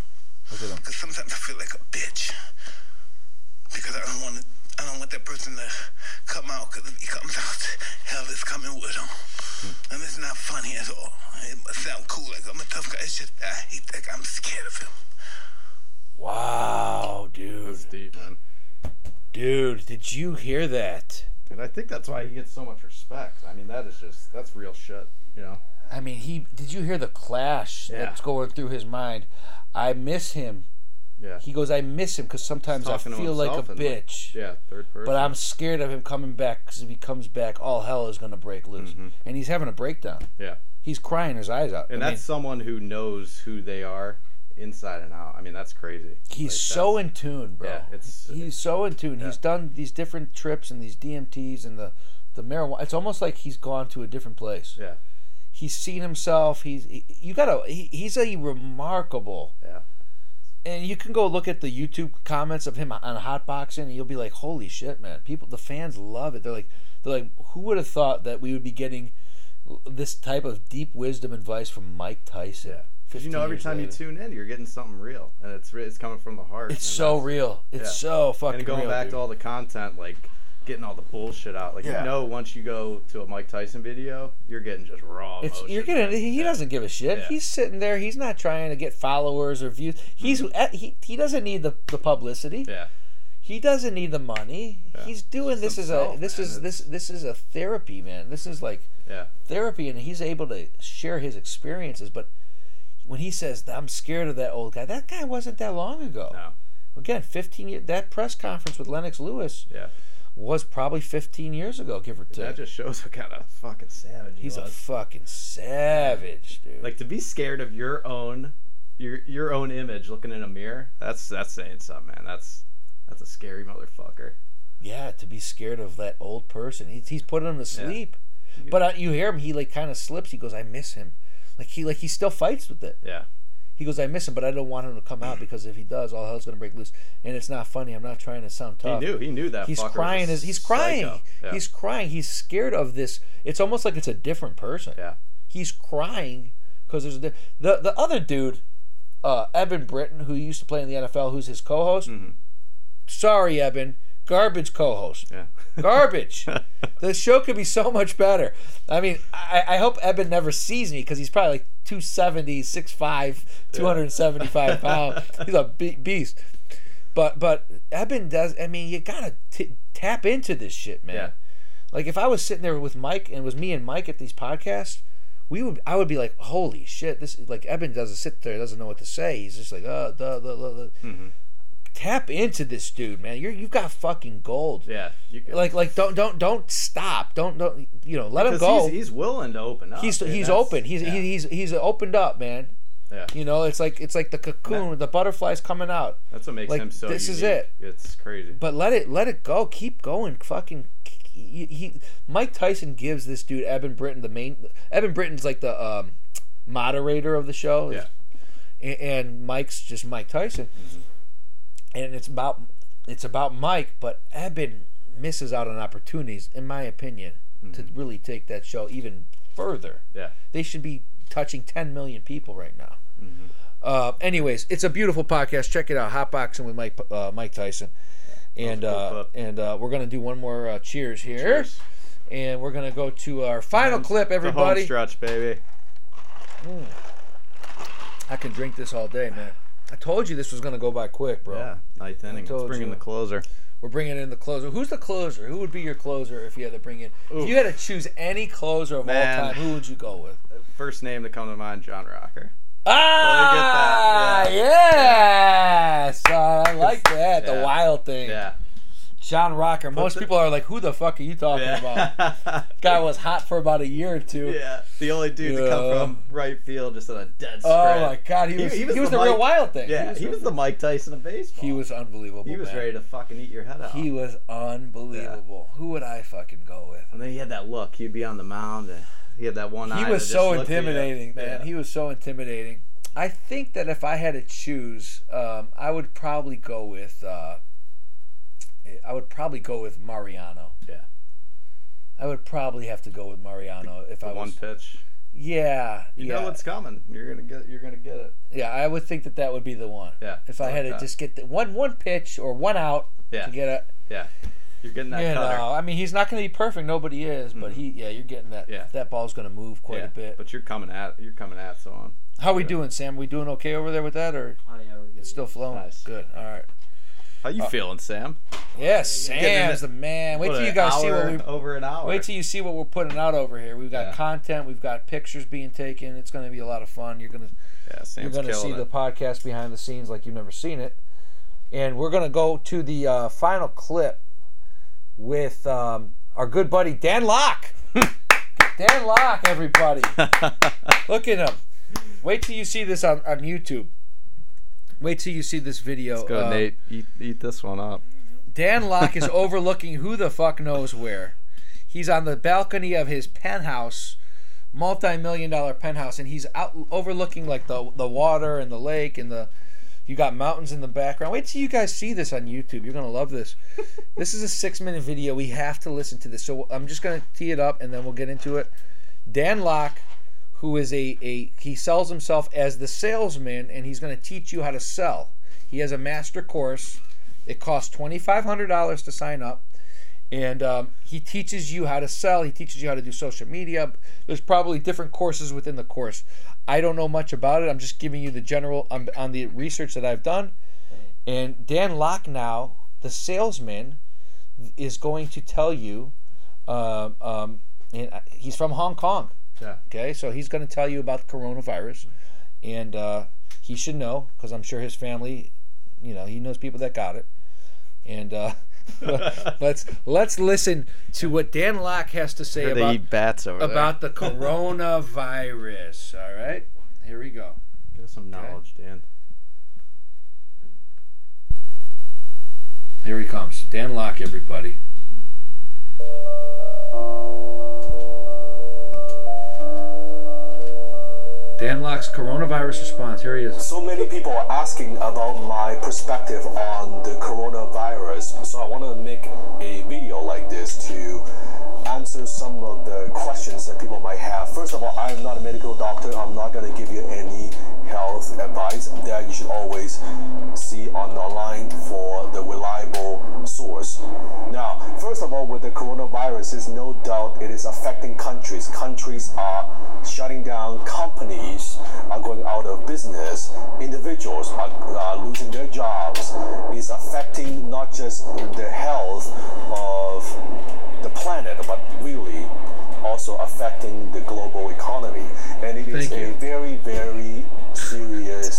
Look at him. Because sometimes I feel like a bitch. Because I don't want to, I don't want that person to come out, because if he comes out, hell is coming with him. Hmm. And it's not funny at all. It must sound cool, like I'm a tough guy. It's just, I hate that guy. I'm scared of him. Wow, dude. That's deep, man. Dude, did you hear that? And I think that's why he gets so much respect. I mean, that is just that's real shit. You know. I mean, he did you hear the clash Yeah. that's going through his mind? I miss him. Yeah. He goes, I miss him because sometimes I feel like a bitch. yeah, third person. But I'm scared of him coming back because if he comes back, all hell is going to break loose. And he's having a breakdown. Mm-hmm. Yeah. He's crying his eyes out. And I mean, that's someone who knows who they are inside and out. I mean, that's crazy. he's Like, so in tune, bro. Yeah, it's he's so in tune. He's done these different trips and these DMTs and the the marijuana. It's almost like he's gone to a different place. Yeah. He's seen himself. He's he, you gotta. He, he's a remarkable. Yeah. And you can go look at the YouTube comments of him on Hotboxin', and you'll be like, "Holy shit, man! People, the fans love it. They're like, they're like, who would have thought that we would be getting this type of deep wisdom advice from Mike Tyson. Yeah. Because you know, every time you tune in, you're getting something real, and it's it's coming from the heart. It's so real. It's so fucking And going real, back dude. to all the content, like getting all the bullshit out. Like Yeah. you know, once you go to a Mike Tyson video, you're getting just raw. It's you're gonna. He doesn't give a shit. Yeah. He's sitting there. He's not trying to get followers or views. He's Mm-hmm. he, he doesn't need the, the publicity. Yeah. He doesn't need the money. He's doing this is a this man. is this this is a therapy, man. This is like Yeah. therapy, and he's able to share his experiences. But when he says I'm scared of that old guy, that guy wasn't that long ago. No. Again, 15 years. That press conference with Lennox Lewis Yeah. Was probably 15 years ago, give or take. That just shows what kind of fucking savage he He's a fucking savage, dude. like to be scared of your own your your own image looking in a mirror. That's that's saying something, man. That's that's a scary motherfucker. Yeah, to be scared of that old person. He's, he's putting him to sleep. But uh, you hear him. He like kind of slips. He goes, "I miss him." Like he like he still fights with it. Yeah. He goes, "I miss him, but I don't want him to come out because if he does, all hell's gonna break loose." And it's not funny. I'm not trying to sound tough. He knew. He knew that. He's crying. As, he's crying. Yeah. He's crying. He's scared of this. It's almost like it's a different person. Yeah. He's crying because there's a, di- the the other dude, uh, Eben Britton, who used to play in the NFL, who's his co-host. Sorry, Eben, garbage co-host. Yeah. Garbage. the show could be so much better. I mean, I, I hope Eben never sees me because he's probably like 270, 6'5", 275 pounds. He's a be- beast. But but Eben does. I mean, you gotta t- tap into this shit, man. Yeah. Like if I was sitting there with Mike and it was me and Mike at these podcasts, we would I would be like, holy shit, this like Eben doesn't sit there, doesn't know what to say. He's just like, uh, duh, duh, duh, duh. Mm-hmm. Tap into this dude, man. You're you've got fucking gold. Yeah. You can, Like like don't don't don't stop. Don't don't you know let him go. He's, he's willing to open up. He's dude. he's open. He's yeah. he's he's opened up, man. Yeah. You know, it's like it's like the cocoon, the butterflies coming out. That's what makes like, him so. This is it. It's crazy. But let it let it go. Keep going. Fucking. He, he Mike Tyson gives this dude Eben Britton the main. Eben Britton's like the um, moderator of the show. Yeah. And, and Mike's just Mike Tyson. And it's about it's about Mike, but Eben misses out on opportunities, in my opinion, to really take that show even further. Yeah. They should be touching 10 million people right now. Uh, anyways, it's a beautiful podcast. Check it out, Hotboxin' with Mike uh, Mike Tyson, and uh, and uh, we're gonna do one more uh, cheers here, Cheers. and we're gonna go to our final And clip. the home Everybody, stretch, baby. I can drink this all day, man. I told you this was gonna go by quick, bro. Yeah. Ninth inning. Let's bring in the closer. We're bringing in the closer. Who's the closer? Who would be your closer if you had to bring in? Ooh. If you had to choose any closer of Man. all time, who would you go with? First name to come to mind, John Rocker. Ah, get yes, Uh, I like that. The wild thing. Yeah. John Rocker. Most people are like, "Who the fuck are you talking about?" Guy was hot for about a year or two. yeah. The only dude to come from right field just on a dead sprint. Oh my god, he was he, was, the, real Mike- wild thing. Yeah, he was, the Mike Tyson of baseball. he was unbelievable. He was man. ready to fucking eat your head off. He was unbelievable. Who would I fucking go with? and then he had that look. He'd be on the mound. And he had that one eye. He was so looked at you. intimidating, man. Yeah. He was so intimidating. I think that if I had to choose, um, I would probably go with. Uh, I would probably go with Mariano. Yeah. I would probably have to go with Mariano if The I one was. pitch. Yeah, You yeah, know what's coming. You're gonna get. You're gonna get it. yeah. I would think that that would be the one. Yeah. If I, like had to that. just get the one one pitch or one out Yeah. to get it. Yeah. You're getting that You cutter. know, I mean, he's not going to be perfect. Nobody is, but mm-hmm. he, yeah, you're getting that. Yeah. That ball's going to move quite yeah. a bit. But you're coming at. You're coming at someone. How we doing, Sam? We doing okay over there with that, or Oh yeah, we're good. it's still flowing? Nice. Good. All right. How you feeling, Sam? Yes, Getting in Sam's the man. Wait What, till you an guys see what we. over an hour. Wait till you see what we're putting out over here. We've got Yeah. content. We've got pictures being taken. It's going to be a lot of fun. You're gonna yeah, you're going to see it. the podcast behind the scenes like you've never seen it. And we're going to go to the uh, final clip with um, our good buddy Dan Lok. Dan Lok, everybody. Look at him. Wait till you see this on, on YouTube. Wait till you see this video. Let's go, Um, Nate. Eat, eat this one up. Dan Lok is overlooking who the fuck knows where. He's on the balcony of his penthouse, multi-million dollar penthouse, and he's out overlooking like the the water and the lake and the. You got mountains in the background. Wait till you guys see this on YouTube. You're gonna love this. this is a six minute video. We have to listen to this. So I'm just gonna tee it up and then we'll get into it. Dan Lok, who is a, a he sells himself as the salesman, and he's going to teach you how to sell. He has a master course. It costs twenty five hundred dollars to sign up, and um, he teaches you how to sell. He teaches you how to do social media. There's probably different courses within the course. I don't know much about it. I'm just giving you the general on, on the research that I've done. And Dan Lok now, the salesman, is going to tell you. Um, um, and uh, he's from Hong Kong. Yeah. Okay, so he's going to tell you about the coronavirus, and uh, he should know because I'm sure his family, you know, he knows people that got it. And uh, let's let's listen to what Dan Lok has to say about eat bats over about the coronavirus. All right, here we go. Get us some knowledge, Dan. Here he comes, Dan Lok, everybody. Dan Lok's coronavirus response. Here he is. So many people are asking about my perspective on the coronavirus. So I want to make a video like this to answer some of the questions that people might have. First of all, I'm not a medical doctor. I'm not going to give you any health advice that you should always see on online for the reliable source. Now, first of all, with the coronavirus, there's no doubt it is affecting countries. Countries are shutting down, companies are going out of business, individuals are, are losing their jobs. It's affecting not just the health of the planet, but really also affecting the global economy. And it is a very, very serious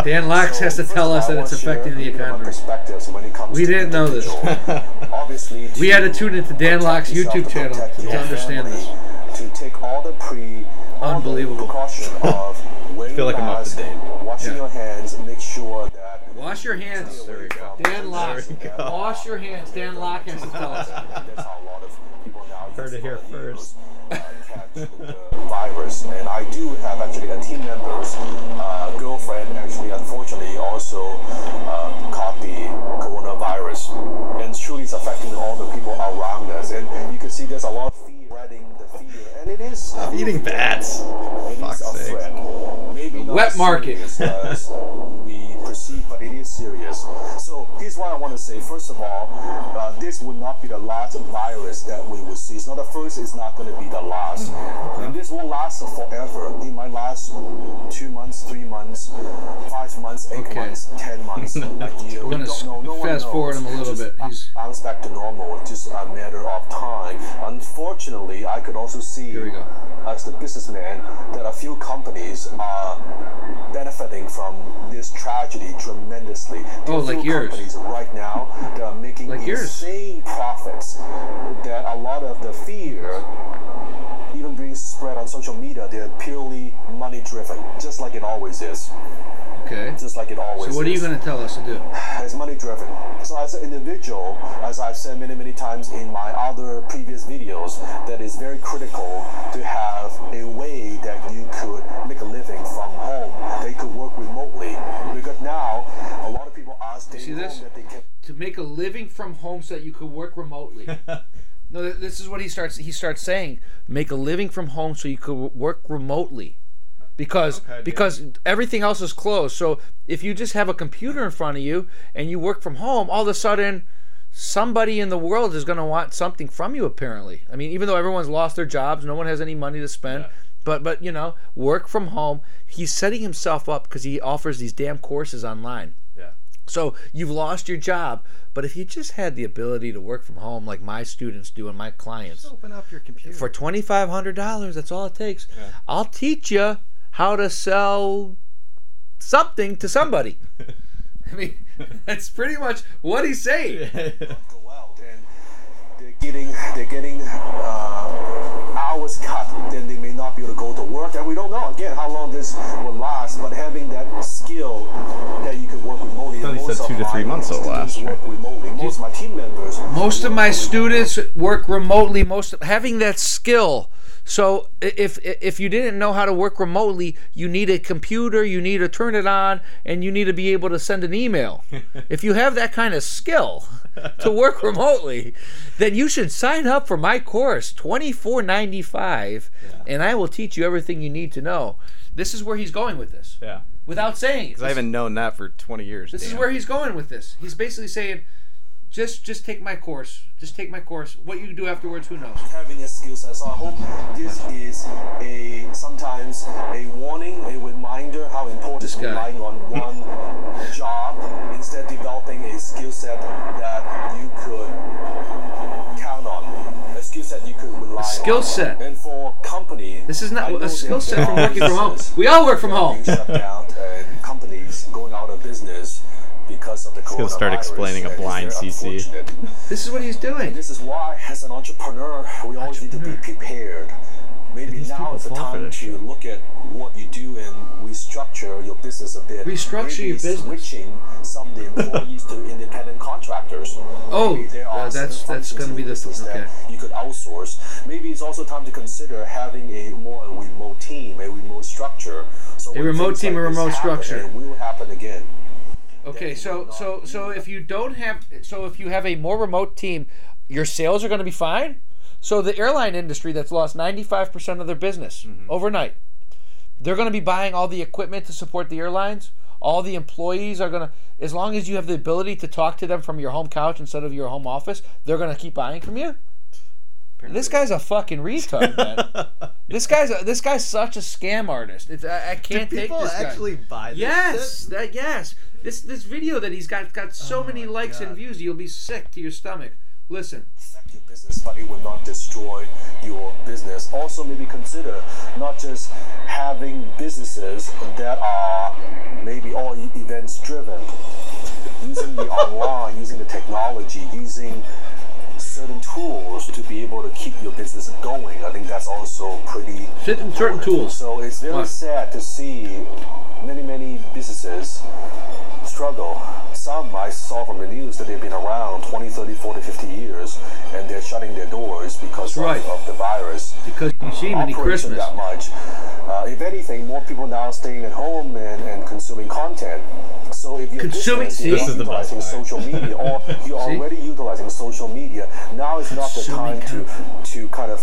matter. Dan Lok has to tell us that it's affecting the a bit of my economy. perspectives when it comes We didn't know this. We had to tune into Dan Lok's yourself, YouTube to channel to your understand this. To take all the pre, all the Unbelievable. precaution of wearing Feel like I'm up to date. washing Yeah. your hands, make sure that Wash your hands. There we go. Dan Lok. Wash your hands. Dan Lok has to tell us. That's how a lot of people now Heard it here first. catch the virus. And I do have actually a team member's uh, girlfriend actually unfortunately also uh, caught the coronavirus. And truly it's affecting all the people around us. And you can see there's a lot of fear spreading the fear. And it is I'm eating bats. it is Fuck's a sakes. threat. Maybe Wet as market. serious as we perceive, but it is serious. So here's what I want to say. First of all, uh, this would not be the last virus that we will see. It's not the first. It's not going to be the last. And this will last forever. It might last two months, three months, five months, eight Okay. months, ten months, a year. We're don't know. No fast forward him a little Just bit. He's- bounce back to normal. It's just a matter of time. Unfortunately, I could also see Here we go. as the businessman that a few companies are benefiting from this tremendously. Oh, like yours. companies right now that are making Like yours. profits. That a lot of the fear, even being spread on social media, they're purely money driven, just like it always is. Okay. Just like it always is. So what are you going to tell us to do? it's money driven. So as an individual, as I've said many, many times in my other previous videos, that it's very critical to have a way that you could make a living from home, that you could work remotely. Because now, a lot of people are staying see home this? that they can To make a living from home so that you could work remotely. no, this is what he starts. He starts saying, make a living from home so you could work remotely. Because Okay, because everything else is closed. So if you just have a computer in front of you and you work from home, all of a sudden somebody in the world is going to want something from you apparently. I mean, even though everyone's lost their jobs, no one has any money to spend. But but you know, work from home. He's setting himself up because he offers these damn courses online. Yeah. So you've lost your job, but if you just had the ability to work from home like my students do and my clients, Open up your computer. for twenty five hundred dollars, that's all it takes. Yeah. I'll teach you how to sell something to somebody. I mean, that's pretty much what he's saying. go out and they're getting they're getting uh, hours cut then don't know again how long this will last but having that skill that you can work remotely thought he most said of two to three my months it'll students last, work remotely most of my team members Most of work my remotely. students work remotely. Most having that skill So if if you didn't know how to work remotely, you need a computer, you need to turn it on, and you need to be able to send an email. if you have that kind of skill to work remotely, then you should sign up for my course, twenty four ninety five, and I will teach you everything you need to know. This is where he's going with this. Yeah. Without saying it. Because I haven't known that for 20 years. This is where he's going with this. He's basically saying, just just take my course. Just take my course. What you do afterwards, who knows? having a skill set. So I hope this is a sometimes a warning, a reminder how important This is guy. relying on one job instead developing a skill set that you could count on. A skill set you could rely on. skill set. And for company, This is not a skill set from working from home. We all work from home. being shut down and companies going out of business because of the He's gonna start explaining a blind CC. This is what he's doing. This is why, as an entrepreneur, we always need to be prepared. Maybe now is the time this to look at what you do and restructure your business a bit. Restructure Maybe your business. Switching some of the employees to independent contractors. Oh, there are uh, that's- that's gonna be the- business that okay. You could outsource. Maybe it's also time to consider having a more a remote team, a remote structure. So A remote team, like a remote structure. and it will happen again. Okay, so so so if you don't have so if you have a more remote team, your sales are going to be fine. So the airline industry that's lost 95% of their business overnight. They're going to be buying all the equipment to support the airlines. All the employees are going to as long as you have the ability to talk to them from your home couch instead of your home office, they're going to keep buying from you. This guy's a fucking retard, man. this guy's a, this guy's such a scam artist. It's I, I can't take people this guy. actually buy this Yes, that yes. This this video that he's got got so oh many likes and views, you'll be sick to your stomach. Listen. affect your business, but it will not destroy your business. Also, maybe consider not just having businesses that are maybe all events driven, using the online, using the technology, using certain tools to be able to keep your business going. I think that's also pretty Certain certain tools. So it's very What? sad to see many, many businesses struggle. Some I saw from the news that they've been around 20, 30, 40, 50 years and they're shutting their doors because of, Right. of the virus. Because you see him in the Operation Christmas. that much. Uh, if anything, more people now staying at home and, and consuming content. So if you're Consuming- business, see? you're This is the best utilizing social media or you're already utilizing social media, now is not the time to to kind of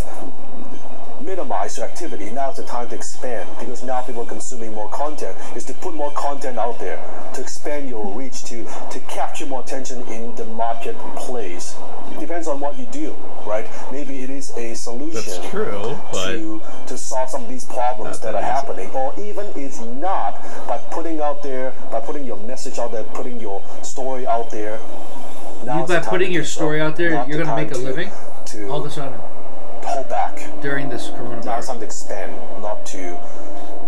minimize your activity. Now is the time to expand because now people are consuming more content. Is to put more content out there to expand your reach to to capture more attention in the marketplace. Depends on what you do, right? Maybe it is a solution That's true, but to to solve some of these problems that are happening, or even it's not by putting out there, by putting your message out there, putting your story out there. Now You is the by putting your story out there, you're gonna make a to- living. To All of a sudden, hold back. during this Now it's coronavirus. time to expand, not to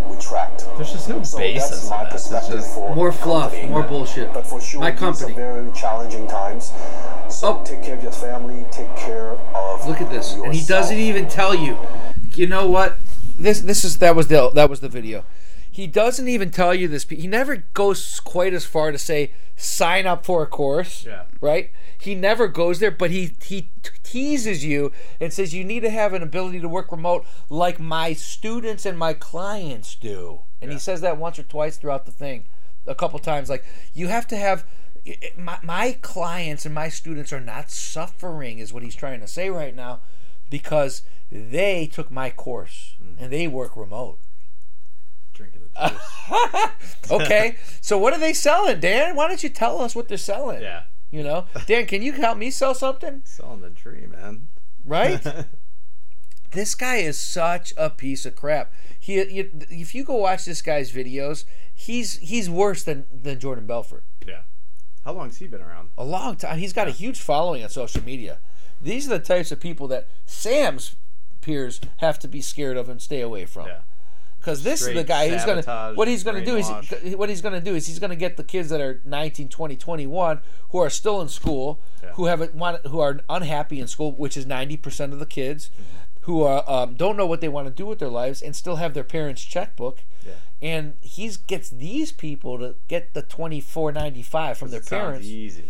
retract. there's just no So basis that's in my this. It's perspective just for More fluff, company. more bullshit. But for sure, My these company. are very challenging times. So Oh. take care of your family. Take care of. Look at this, and he doesn't even tell you. You know what? This this is that was the that was the video. He doesn't even tell you this. He never goes quite as far to say sign up for a course. Yeah. Right. He never goes there, but he he teases you and says you need to have an ability to work remote like my students and my clients do. And he says that once or twice throughout the thing, a couple times. Like you have to have my, my clients and my students are not suffering is what he's trying to say right now because they took my course mm. and they work remote drinking the juice. okay so what are they selling dan why don't you tell us what they're selling yeah, you know dan can you help me sell something selling the tree, man. right this guy is such a piece of crap he you, if you go watch this guy's videos he's he's worse than than jordan belfort yeah. How long's he been around? a long time. He's got a huge following on social media. These are the types of people that Sam's peers have to be scared of and stay away from. Yeah. Because this is the guy who's gonna what he's gonna do is what he's gonna do is he's gonna get the kids that are 19, 20, 21 who are still in school, Yeah. who haven't want who are unhappy in school, which is ninety percent of the kids, who are um, don't know what they want to do with their lives and still have their parents' checkbook. Yeah. And he gets these people to get the twenty four ninety five from their parents Easy.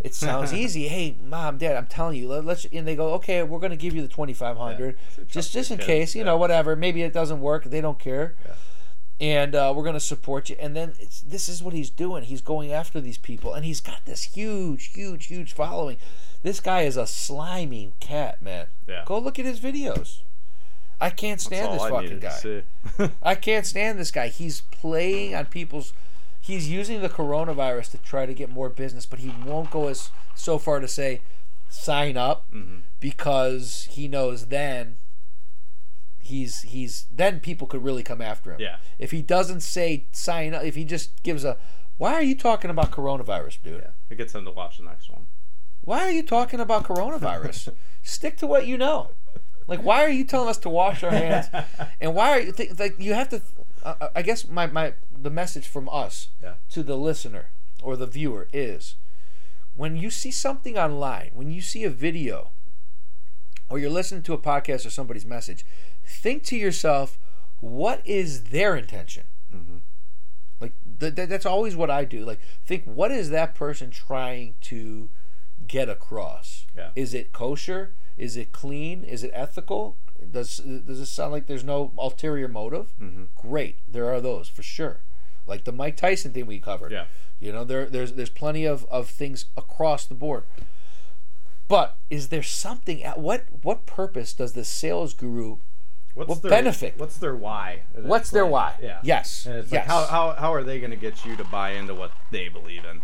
It sounds easy. Hey, mom, dad, I'm telling you. Let, let's and they go, okay, we're gonna give you the twenty five hundred, just just in kids, case, you yeah. know, whatever. Maybe it doesn't work. They don't care. And uh, we're gonna support you. And then it's, this is what he's doing. He's going after these people, and he's got this huge, huge, huge following. This guy is a slimy cat, man. Yeah. Go look at his videos. I can't stand this I fucking to guy. I can't stand this guy. He's playing on people's. He's using the coronavirus to try to get more business, but he won't go as so far to say sign up Mm-hmm. because he knows then he's he's then people could really come after him. Yeah. If he doesn't say sign up, if he just gives a, why are you talking about coronavirus, dude? Yeah, it gets him to watch the next one. Why are you talking about coronavirus? Stick to what you know. Like, why are you telling us to wash our hands? And why are you th- like you have to? I guess my my the message from us Yeah. to the listener or the viewer is when you see something online, when you see a video, or you're listening to a podcast or somebody's message, think to yourself, what is their intention? Mm-hmm. Like th- th- that's always what I do. Like think, what is that person trying to get across? Yeah. Is it kosher? Is it clean? Is it ethical? Does does it sound like there's no ulterior motive? Mm-hmm. Great, there are those for sure. Like the Mike Tyson thing we covered. Yeah. You know, there there's there's plenty of, of things across the board. But is there something at what what purpose does the sales guru What's what their benefit? What's their why? What's their like- why? Yeah. Yes. And it's yes. like how, how how are they going to get you to buy into what they believe in?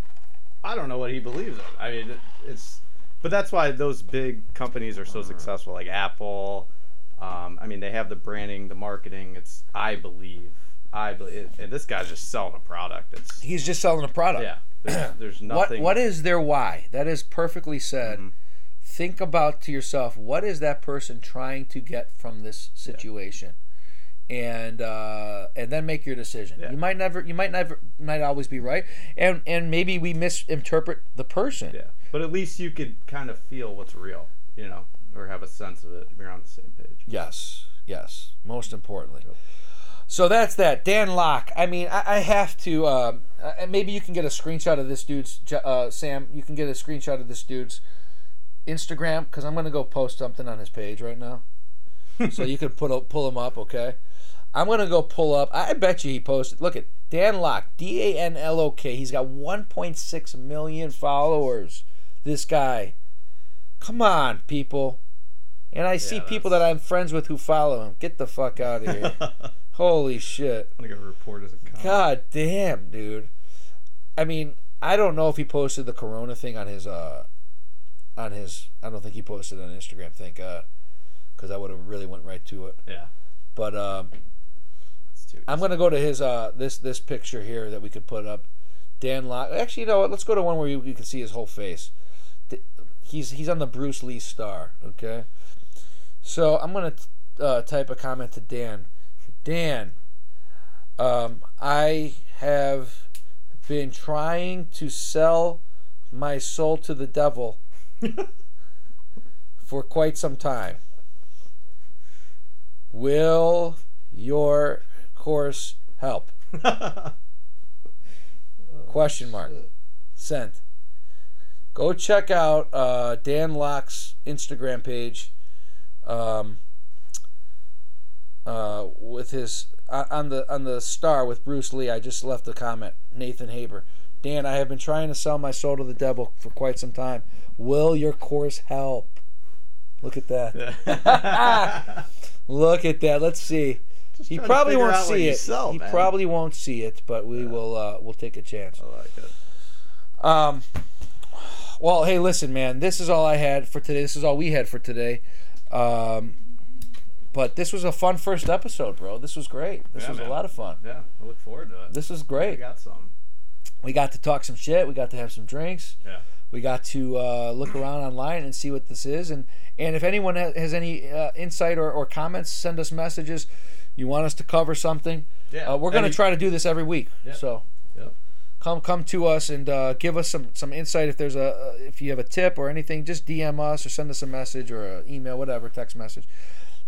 I don't know what he believes in. I mean, it- it's but that's why those big companies are so successful, like Apple. Um, I mean, they have the branding, the marketing. It's I believe, I believe, and this guy's just selling a product. It's He's just selling a product. yeah. There's, there's What nothing. what is their why? That is perfectly said. Mm-hmm. Think about to yourself, what is that person trying to get from this situation? And uh, and then make your decision. You might never you might never might always be right. And and maybe we misinterpret the person. Yeah, but at least you could kind of feel what's real, you know, or have a sense of it you're on the same page. Yes, yes. Most importantly. So that's that. Dan Lok. I mean, I, I have to. Um, uh, maybe you can get a screenshot of this dude's. Uh, Sam, you can get a screenshot of this dude's Instagram because I'm gonna go post something on his page right now. so you could put a, pull him up, okay? I'm gonna go pull up. I bet you he posted. Look at Dan Lok, D A N L O K. He's got 1.6 million followers. This guy. Come on, people. And I see people that I'm friends with who follow him. Get the fuck out of here. Holy shit. I'm gonna go report his account. God damn, dude. I mean, I don't know if he posted the corona thing on his uh on his I don't think he posted it on Instagram, thank God. Cuz I would have really went right to it. Yeah, But um. I'm gonna go to his uh this this picture here that we could put up. Dan Lok. Actually, you know what? Let's go to one where you, you can see his whole face. He's he's on the Bruce Lee star. Okay. So I'm gonna uh, type a comment to Dan. Dan, um, I have been trying to sell my soul to the devil for quite some time. Will your course help? Question mark. Sent. Go check out uh, Dan Lok's Instagram page. Um, uh, with his on the on the star with Bruce Lee. I just left a comment. Nathan Haber. Dan, I have been trying to sell my soul to the devil for quite some time. Will your course help? Look at that. Look at that. Let's see. he probably won't see it. sell, he man. probably won't see it, but we will. Uh, we'll take a chance. I like it. Um. Well, hey, listen, man. This is all I had for today. This is all we had for today. Um, but this was a fun first episode, bro. This was great. This Yeah, was man. a lot of fun. Yeah, I look forward to it. This was great. We got some. We got to talk some shit. We got to have some drinks. Yeah. We got to uh, look around online and see what this is. And and if anyone has any uh, insight or, or comments, send us messages. You want us to cover something? Yeah. Uh, we're gonna try to do this every week. Yeah. So. Come come to us and uh, give us some some insight if there's a uh, if you have a tip or anything just dm us or send us a message or an email whatever text message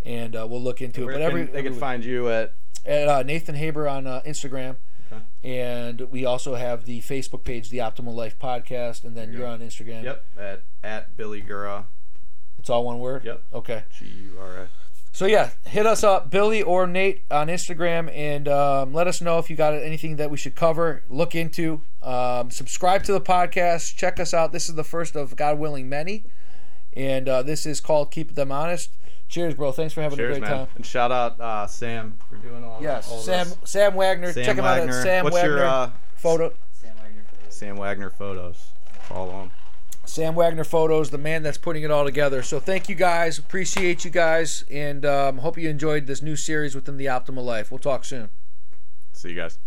and uh, we'll look into it but every they every can week. find you at at uh, nathan haber on uh, instagram And we also have the Facebook page, the Optimal Life Podcast, and then you're on Instagram. Yep. At at Billy Gura. It's all one word. Yep. Okay. G U R A. So yeah, hit us up, Billy or Nate, on Instagram, and um, let us know if you got anything that we should cover, look into. Um, subscribe to the podcast. Check us out. This is the first of God willing many, and uh, this is called Keep Them Honest. Cheers, bro. Thanks for having Cheers, a great man. time. And shout out uh, Sam for doing all Yes, all Sam this. Sam Wagner. Sam Check him out Wagner. at Sam What's Wagner your uh, photo. Sam Wagner photos? Follow him. Sam Wagner Photos, the man that's putting it all together. So thank you guys. Appreciate you guys, and um, hope you enjoyed this new series within the Optimal Life. We'll talk soon. See you guys.